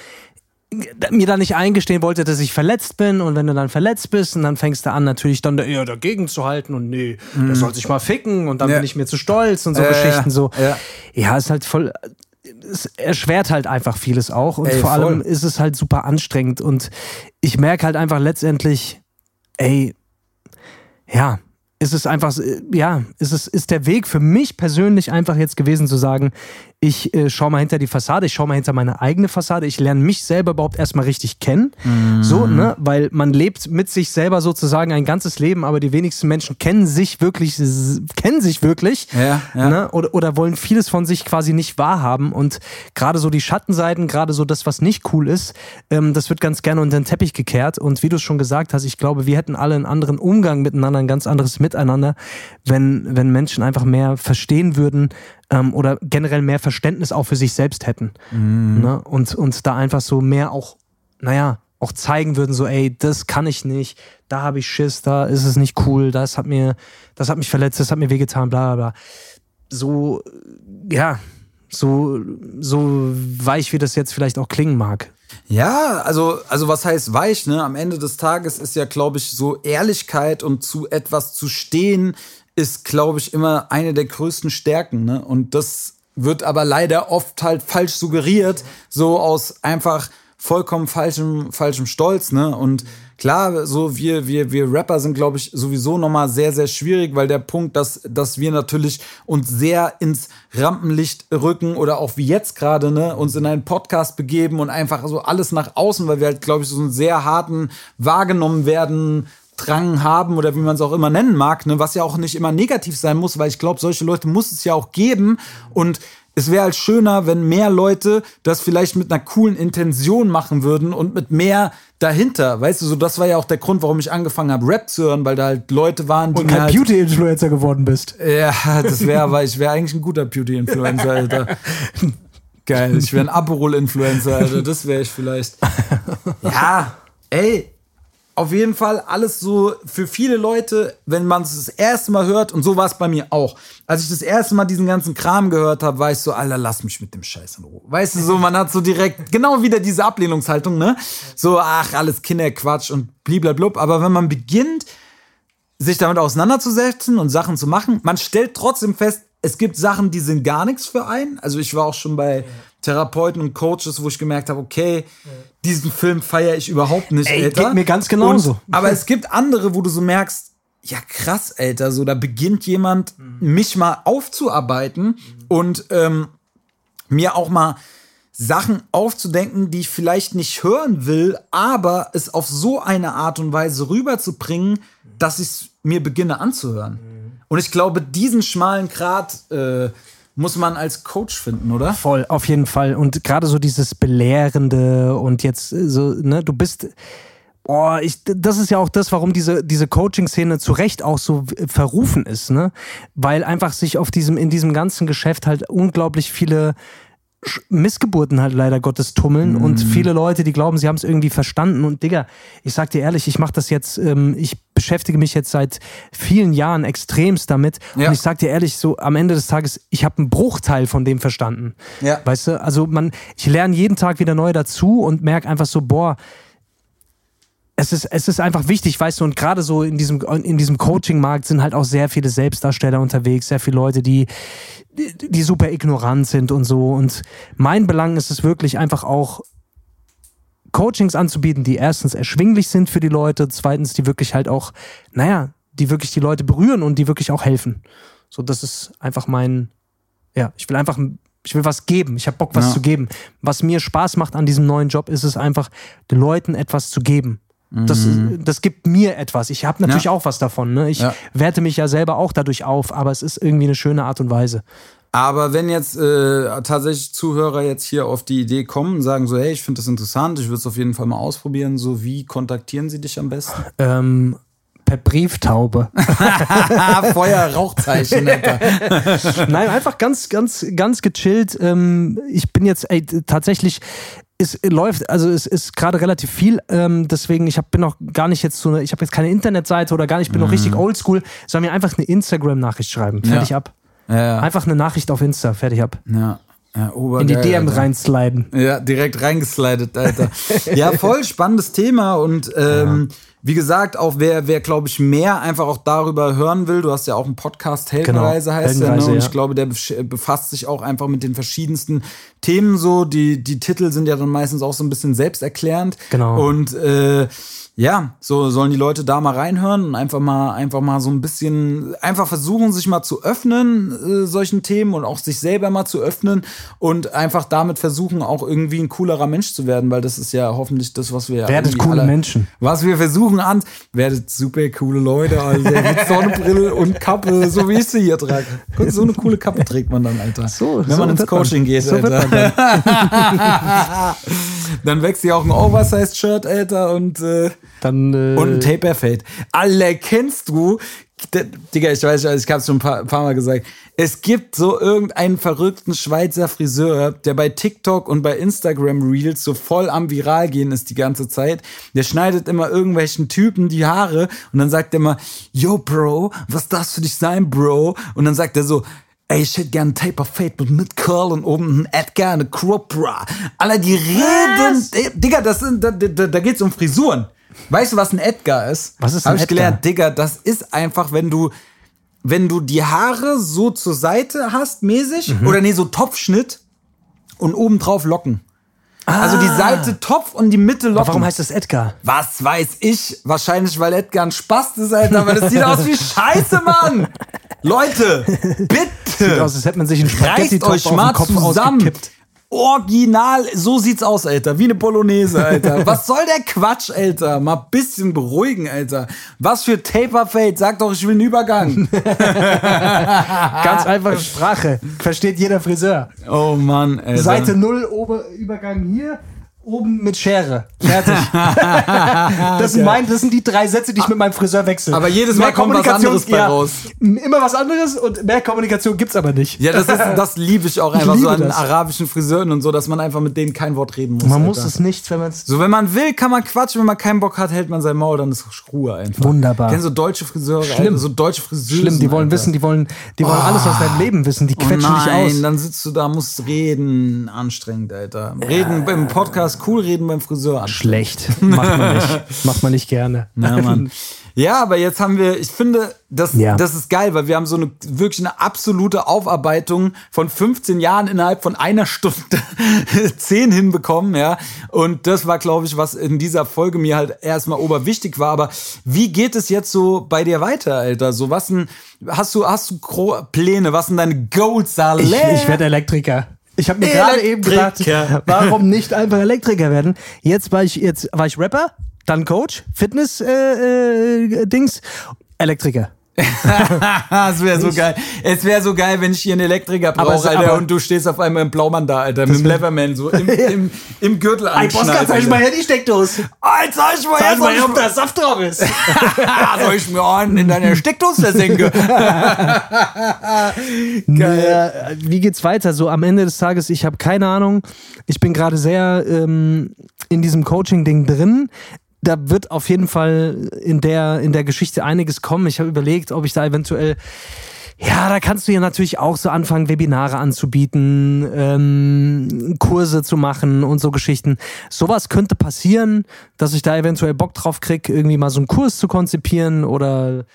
mir da nicht eingestehen wollte, dass ich verletzt bin und wenn du dann verletzt bist und dann fängst du an natürlich dann eher dagegen zu halten und nee, mhm. der soll sich mal ficken und dann ja. bin ich mir zu stolz und so äh, Geschichten so. Ja. ja, ist halt voll es erschwert halt einfach vieles auch und ey, vor allem voll. ist es halt super anstrengend und ich merke halt einfach letztendlich, ey, ja, ist es einfach, ja, ist es ist der Weg für mich persönlich einfach jetzt gewesen zu sagen, ich äh, schaue mal hinter die Fassade, ich schaue mal hinter meine eigene Fassade, ich lerne mich selber überhaupt erstmal richtig kennen. Mm. So, ne? Weil man lebt mit sich selber sozusagen ein ganzes Leben, aber die wenigsten Menschen kennen sich wirklich, kennen sich wirklich. Ja, ja. Ne? Oder, oder wollen vieles von sich quasi nicht wahrhaben. Und gerade so die Schattenseiten, gerade so das, was nicht cool ist, ähm, das wird ganz gerne unter den Teppich gekehrt. Und wie du es schon gesagt hast, ich glaube, wir hätten alle einen anderen Umgang miteinander, ein ganz anderes Miteinander, wenn, wenn Menschen einfach mehr verstehen würden, ähm, oder generell mehr Verständnis auch für sich selbst hätten. Ne? Und, und da einfach so mehr auch, naja, auch zeigen würden, so, ey, das kann ich nicht, da habe ich Schiss, da ist es nicht cool, das hat mir, das hat mich verletzt, das hat mir wehgetan, bla bla bla. So, ja, so, so weich, wie das jetzt vielleicht auch klingen mag. Ja, also, also was heißt weich, ne? Am Ende des Tages ist ja, glaube ich, so Ehrlichkeit und zu etwas zu stehen, ist, glaube ich, immer eine der größten Stärken, ne? Und das wird aber leider oft halt falsch suggeriert, so aus einfach vollkommen falschem, falschem Stolz, ne? Und klar, so wir, wir, wir Rapper sind, glaube ich, sowieso nochmal sehr, sehr schwierig, weil der Punkt, dass, dass wir natürlich uns sehr ins Rampenlicht rücken oder auch wie jetzt gerade, ne, uns in einen Podcast begeben und einfach so alles nach außen, weil wir halt, glaube ich, so einen sehr harten wahrgenommen werden, Drang haben oder wie man es auch immer nennen mag, ne, was ja auch nicht immer negativ sein muss, weil ich glaube, solche Leute muss es ja auch geben und es wäre halt schöner, wenn mehr Leute das vielleicht mit einer coolen Intention machen würden und mit mehr dahinter. Weißt du, so das war ja auch der Grund, warum ich angefangen habe, Rap zu hören, weil da halt Leute waren, die Und kein halt, Beauty-Influencer geworden bist. Ja, das wäre, aber ich wäre eigentlich ein guter Beauty-Influencer, Alter. Geil, ich wäre ein Aperol-Influencer, Alter. Das wäre ich vielleicht. Ja, ey, auf jeden Fall alles so für viele Leute, wenn man es das erste Mal hört, und so war es bei mir auch. Als ich das erste Mal diesen ganzen Kram gehört habe, war ich so, Alter, lass mich mit dem Scheiß in Ruhe. Weißt du, so, man hat so direkt genau wieder diese Ablehnungshaltung, ne? So, ach, alles Kinderquatsch und bliblablub. Aber wenn man beginnt, sich damit auseinanderzusetzen und Sachen zu machen. Man stellt trotzdem fest, es gibt Sachen, die sind gar nichts für einen. Also ich war auch schon bei Therapeuten und Coaches, wo ich gemerkt habe, okay, diesen Film feiere ich überhaupt nicht, Ey, Alter. geht mir ganz genauso. Und, aber es gibt andere, wo du so merkst, ja krass, Alter, so da beginnt jemand, mich mal aufzuarbeiten und ähm, mir auch mal Sachen aufzudenken, die ich vielleicht nicht hören will, aber es auf so eine Art und Weise rüberzubringen, dass ich es mir beginne anzuhören. Und ich glaube, diesen schmalen Grat äh, muss man als Coach finden, oder? Voll, auf jeden Fall. Und gerade so dieses Belehrende und jetzt äh, so, ne, du bist. Oh, ich, das ist ja auch das, warum diese, diese Coaching-Szene zu Recht auch so äh, verrufen ist, ne? Weil einfach sich auf diesem, in diesem ganzen Geschäft halt unglaublich viele Missgeburten halt leider Gottes tummeln und viele Leute, die glauben, sie haben es irgendwie verstanden. Und Digga, ich sag dir ehrlich, ich mache das jetzt, ähm, ich beschäftige mich jetzt seit vielen Jahren extremst damit. Ja. Und ich sag dir ehrlich, so am Ende des Tages, ich habe einen Bruchteil von dem verstanden. Ja. Weißt du, also man, ich lerne jeden Tag wieder neu dazu und merke einfach so, boah, es ist, es ist einfach wichtig, weißt du, und gerade so in diesem, in diesem Coaching-Markt sind halt auch sehr viele Selbstdarsteller unterwegs, sehr viele Leute, die, die, die super ignorant sind und so. Und mein Belang ist es wirklich einfach auch, Coachings anzubieten, die erstens erschwinglich sind für die Leute, zweitens, die wirklich halt auch, naja, die wirklich die Leute berühren und die wirklich auch helfen. So, das ist einfach mein, ja, ich will einfach, ich will was geben. Ich habe Bock, was Ja. zu geben. Was mir Spaß macht an diesem neuen Job, ist es einfach, den Leuten etwas zu geben. Das, das gibt mir etwas. Ich habe natürlich Ja. auch was davon. Ne? Ich Ja. werte mich ja selber auch dadurch auf, aber es ist irgendwie eine schöne Art und Weise. Aber wenn jetzt äh, tatsächlich Zuhörer jetzt hier auf die Idee kommen und sagen so, hey, ich finde das interessant, ich würde es auf jeden Fall mal ausprobieren, so wie kontaktieren sie dich am besten? Ähm, per Brieftaube. Feuer, Rauchzeichen. Nein, einfach ganz, ganz, ganz gechillt. Ähm, ich bin jetzt ey, tatsächlich. Es läuft, also es ist gerade relativ viel, ähm, deswegen ich hab, bin noch gar nicht jetzt so eine, ich habe jetzt keine Internetseite oder gar nicht, ich bin noch richtig oldschool, soll mir einfach eine Instagram-Nachricht schreiben, fertig Ja. ab. Ja, Einfach eine Nachricht auf Insta, fertig ab. ja. ja In die DM Alter. reinsliden. Ja, direkt reingeslidet, Alter. ja, voll spannendes Thema und ähm, wie gesagt, auch wer, wer glaube ich, mehr einfach auch darüber hören will, du hast ja auch einen Podcast, Heldenreise heißt der, ne? Heldenreise, Und ja. ich glaube, der besch- befasst sich auch einfach mit den verschiedensten Themen so. Die, die Titel sind ja dann meistens auch so ein bisschen selbsterklärend. Genau. Und äh, ja, so sollen die Leute da mal reinhören und einfach mal, einfach mal so ein bisschen, einfach versuchen, sich mal zu öffnen, äh, solchen Themen und auch sich selber mal zu öffnen und einfach damit versuchen, auch irgendwie ein coolerer Mensch zu werden, weil das ist ja hoffentlich das, was wir Werdet coole alle- Menschen. Was wir versuchen an, werdet super coole Leute, also mit Sonnenbrille und Kappe, so wie ich sie hier trage. So eine coole Kappe trägt man dann, Alter. So, Wenn so man ins wird man. Coaching geht, So Alter. dann. dann wächst dir auch ein Oversized-Shirt, Alter, und äh, Dann, äh, und ein Taper Fade. Alle kennst du, Digga, ich weiß, ich hab's schon ein paar, paar Mal gesagt. Es gibt so irgendeinen verrückten Schweizer Friseur, der bei TikTok und bei Instagram Reels so voll am Viral gehen ist die ganze Zeit. Der schneidet immer irgendwelchen Typen die Haare und dann sagt er immer, yo, Bro, was darfst du dich sein, Bro? Und dann sagt er so, Ey, ich hätte gern Taper Fade mit, mit Curl und oben ein Edgar, eine Crop-Bra. Alter, die reden. Ey, Digga, das sind, da, da, da geht's um Frisuren. Weißt du, was ein Edgar ist? Was ist ein Hab ich Edgar? gelernt, Digga, das ist einfach, wenn du, wenn du die Haare so zur Seite hast, mäßig, Mhm. oder nee, so Topfschnitt und obendrauf Locken. Also die Seite Topf und die Mitte Locken. Aber warum heißt das Edgar? Was weiß ich? Wahrscheinlich, weil Edgar ein Spast ist, Alter. Aber das sieht aus wie Scheiße, Mann. Leute, bitte. Sieht aus, als hätte man sich einen Spaghetti-Topf auf den Kopf zusammen. ausgekippt. Original, so sieht's aus, Alter. Wie eine Bolognese, Alter. Was soll der Quatsch, Alter? Mal bisschen beruhigen, Alter. Was für Taper Fade? Sag doch, ich will einen Übergang. Ganz einfache Sprache. Versteht jeder Friseur. Oh Mann, Alter. Seite 0, Ober Übergang hier, oben mit Schere. Fertig. das, sind mein, das sind die drei Sätze, die ich mit meinem Friseur wechsle. Aber jedes Mal Mehr kommt was anderes bei ja, raus. Immer was anderes und mehr Kommunikation gibt's aber nicht. Ja, das, ist, das liebe ich auch Ich einfach so liebe an das. arabischen Friseuren und so, dass man einfach mit denen kein Wort reden muss. Man Alter. muss es nicht, wenn man es. So, wenn man will, kann man quatschen. Wenn man keinen Bock hat, hält man sein Maul, dann ist Ruhe einfach. Wunderbar. Kennst du deutsche Friseure? Schlimm. Alter, so deutsche Friseure. Schlimm, die wollen wissen, die wollen, die wollen alles aus deinem Leben wissen, die Oh quetschen nein, dich aus. dann sitzt du da, musst reden. Anstrengend, Alter. Reden beim Podcast cool, reden beim Friseur. anstrengend. Schlecht. Macht man nicht. Macht man nicht gerne. Ja, Mann. Ja, aber jetzt haben wir, ich finde, das, Ja. das ist geil, weil wir haben so eine wirklich eine absolute Aufarbeitung von 15 Jahren innerhalb von einer Stunde 10 hinbekommen, ja. Und das war, glaube ich, was in dieser Folge mir halt erstmal oberwichtig war. Aber wie geht es jetzt so bei dir weiter, Alter? So, was denn, hast du, hast du Pläne? Was sind deine Goals, Saleh? Ich, ich werde Elektriker. Ich habe mir gerade eben gedacht, warum nicht einfach Elektriker werden? Jetzt war ich jetzt war ich Rapper, dann Coach, Fitness äh, äh, Dings, Elektriker. es wäre so geil. Es wäre so geil, wenn ich hier einen Elektriker brauche, Alter, und du stehst auf einmal im Blaumann da, Alter, mit dem Leverman so im, im, im Gürtel Ey, Boska, zeig Alter. mal her die Steckdose. Alter, zeig ich mal Zeig her, mal her, ob da Saft drauf ist. ich, soll ich mir einen in deine Steckdose versenke? Naja, wie geht's weiter? So am Ende des Tages, ich habe keine Ahnung. Ich bin gerade sehr ähm, in diesem Coaching-Ding drin. Da wird auf jeden Fall in der, in der Geschichte einiges kommen. Ich habe überlegt, ob ich da eventuell. Ja, da kannst du ja natürlich auch so anfangen, Webinare anzubieten, ähm, Kurse zu machen und so Geschichten. Sowas könnte passieren, dass ich da eventuell Bock drauf krieg, irgendwie mal so einen Kurs zu konzipieren oder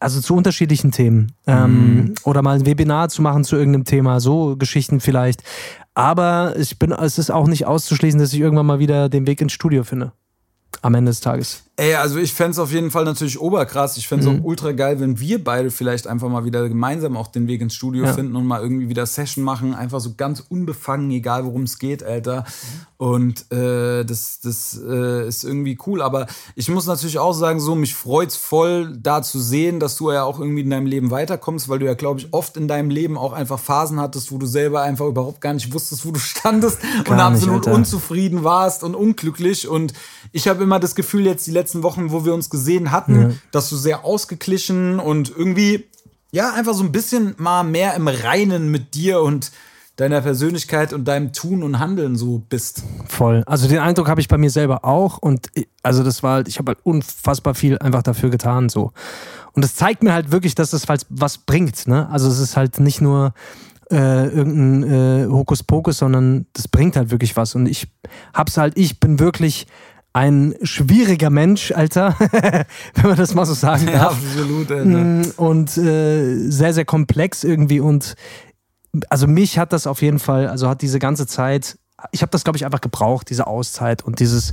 also zu unterschiedlichen Themen. Ähm, oder mal ein Webinar zu machen zu irgendeinem Thema, so Geschichten vielleicht. Aber ich bin, es ist auch nicht auszuschließen, dass ich irgendwann mal wieder den Weg ins Studio finde. Am Ende des Tages. Ey, also ich fänd's auf jeden Fall natürlich oberkrass. Ich fänd's Mhm. auch ultra geil, wenn wir beide vielleicht einfach mal wieder gemeinsam auch den Weg ins Studio Ja. finden und mal irgendwie wieder Session machen. Einfach so ganz unbefangen, egal worum es geht, Alter. Und äh, das, das äh, ist irgendwie cool. Aber ich muss natürlich auch sagen, so, mich freut's voll, da zu sehen, dass du ja auch irgendwie in deinem Leben weiterkommst, weil du ja, glaube ich, oft in deinem Leben auch einfach Phasen hattest, wo du selber einfach überhaupt gar nicht wusstest, wo du standest und Gar nicht, absolut Alter. unzufrieden warst und unglücklich. Und ich habe immer das Gefühl, jetzt die letzten Wochen, wo wir uns gesehen hatten, dass du sehr ausgeglichen und irgendwie, ja, einfach so ein bisschen mal mehr im Reinen mit dir und deiner Persönlichkeit und deinem Tun und Handeln so bist. Voll. Also den Eindruck habe ich bei mir selber auch. Und ich- also das war halt, ich habe halt unfassbar viel einfach dafür getan. so. Und das zeigt mir halt wirklich, dass das was bringt. Ne? Also es ist halt nicht nur äh, irgendein äh, Hokuspokus, sondern das bringt halt wirklich was. Und ich hab's halt, ich bin wirklich ein schwieriger Mensch, Alter, wenn man das mal so sagen darf. absolut, Alter. Mm, und äh, sehr, sehr komplex irgendwie. Und also mich hat das auf jeden Fall, also hat diese ganze Zeit, ich habe das, glaube ich, einfach gebraucht, diese Auszeit und dieses,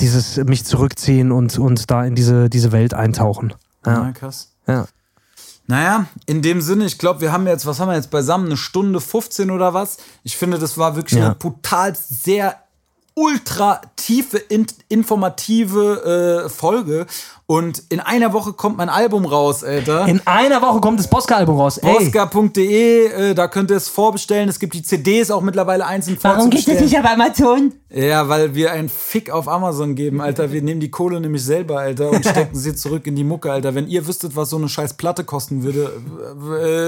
dieses mich zurückziehen und, und da in diese, diese Welt eintauchen. Ja, Ja, krass. ja. Naja, in dem Sinne, ich glaube, wir haben jetzt, was haben wir jetzt beisammen? Eine Stunde 15 oder was? Ich finde, das war wirklich Ja. eine brutal sehr ultra tiefe, in, informative äh, Folge. Und in einer Woche kommt mein Album raus, Alter. In einer Woche kommt das Bosca-Album raus. Ey, Oscar.de, äh, da könnt ihr es vorbestellen. Es gibt die CDs auch mittlerweile einzeln Warum gibt es nicht auf Amazon? Ja, weil wir einen Fick auf Amazon geben, Alter. Wir nehmen die Kohle nämlich selber, Alter, und stecken sie zurück in die Mucke, Alter. Wenn ihr wüsstet, was so eine scheiß Platte kosten würde,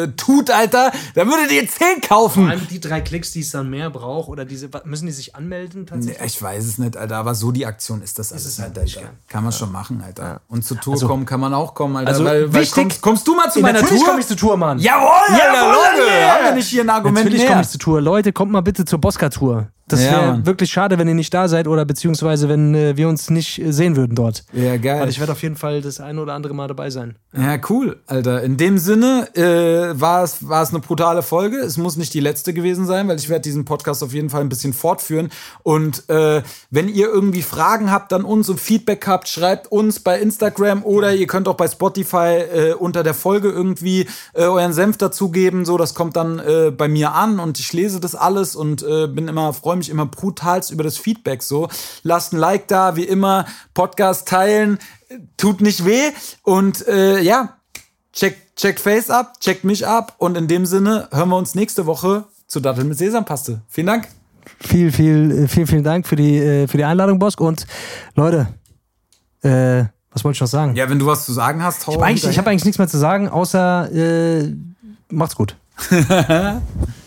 äh, tut, Alter, dann würdet ihr 10 kaufen. vor allem die drei Klicks, die es dann mehr braucht, oder diese, müssen die sich anmelden Nee, tatsächlich? ich weiß es nicht, Alter, aber so die Aktion ist das alles, es halt, halt nicht, Alter. Kann man schon machen, Alter. Und zur Tour Also- kommen kann man auch kommen, Alter. Also, weil, weil wichtig- kommst, kommst du mal zu Ja, meiner natürlich Tour? komme ich zur Tour, Mann. Jawohl, Alter, Jawohl, Leute, haben wir nicht hier ein Argument Natürlich komme ich zur Tour. Leute, kommt mal bitte zur Bosca-Tour. Das Ja, wäre wirklich schade, wenn ihr nicht da seid oder beziehungsweise wenn äh, wir uns nicht äh, sehen würden dort. Ja, geil. Weil ich werde auf jeden Fall das eine oder andere Mal dabei sein. Ja, cool, Alter. In dem Sinne äh, war es war es eine brutale Folge. Es muss nicht die letzte gewesen sein, weil ich werde diesen Podcast auf jeden Fall ein bisschen fortführen. Und äh, wenn ihr irgendwie Fragen habt an uns und Feedback habt, schreibt uns bei Instagram oder ihr könnt auch bei Spotify äh, unter der Folge irgendwie äh, euren Senf dazugeben. So, das kommt dann bei mir an und ich lese das alles und bin immer freue mich immer brutalst über das Feedback. So, lasst ein Like da, wie immer. Podcast teilen, tut nicht weh und äh, ja, checkt check Face ab, checkt mich ab und in dem Sinne hören wir uns nächste Woche zu Datteln mit Sesampaste. Vielen Dank. Viel, viel, äh, vielen, vielen Dank für die, äh, für die Einladung, Bosk. Und Leute, äh, was wollte ich noch sagen? Ja, wenn du was zu sagen hast, hau ich habe eigentlich, ich hab eigentlich nichts mehr zu sagen, außer äh, macht's gut.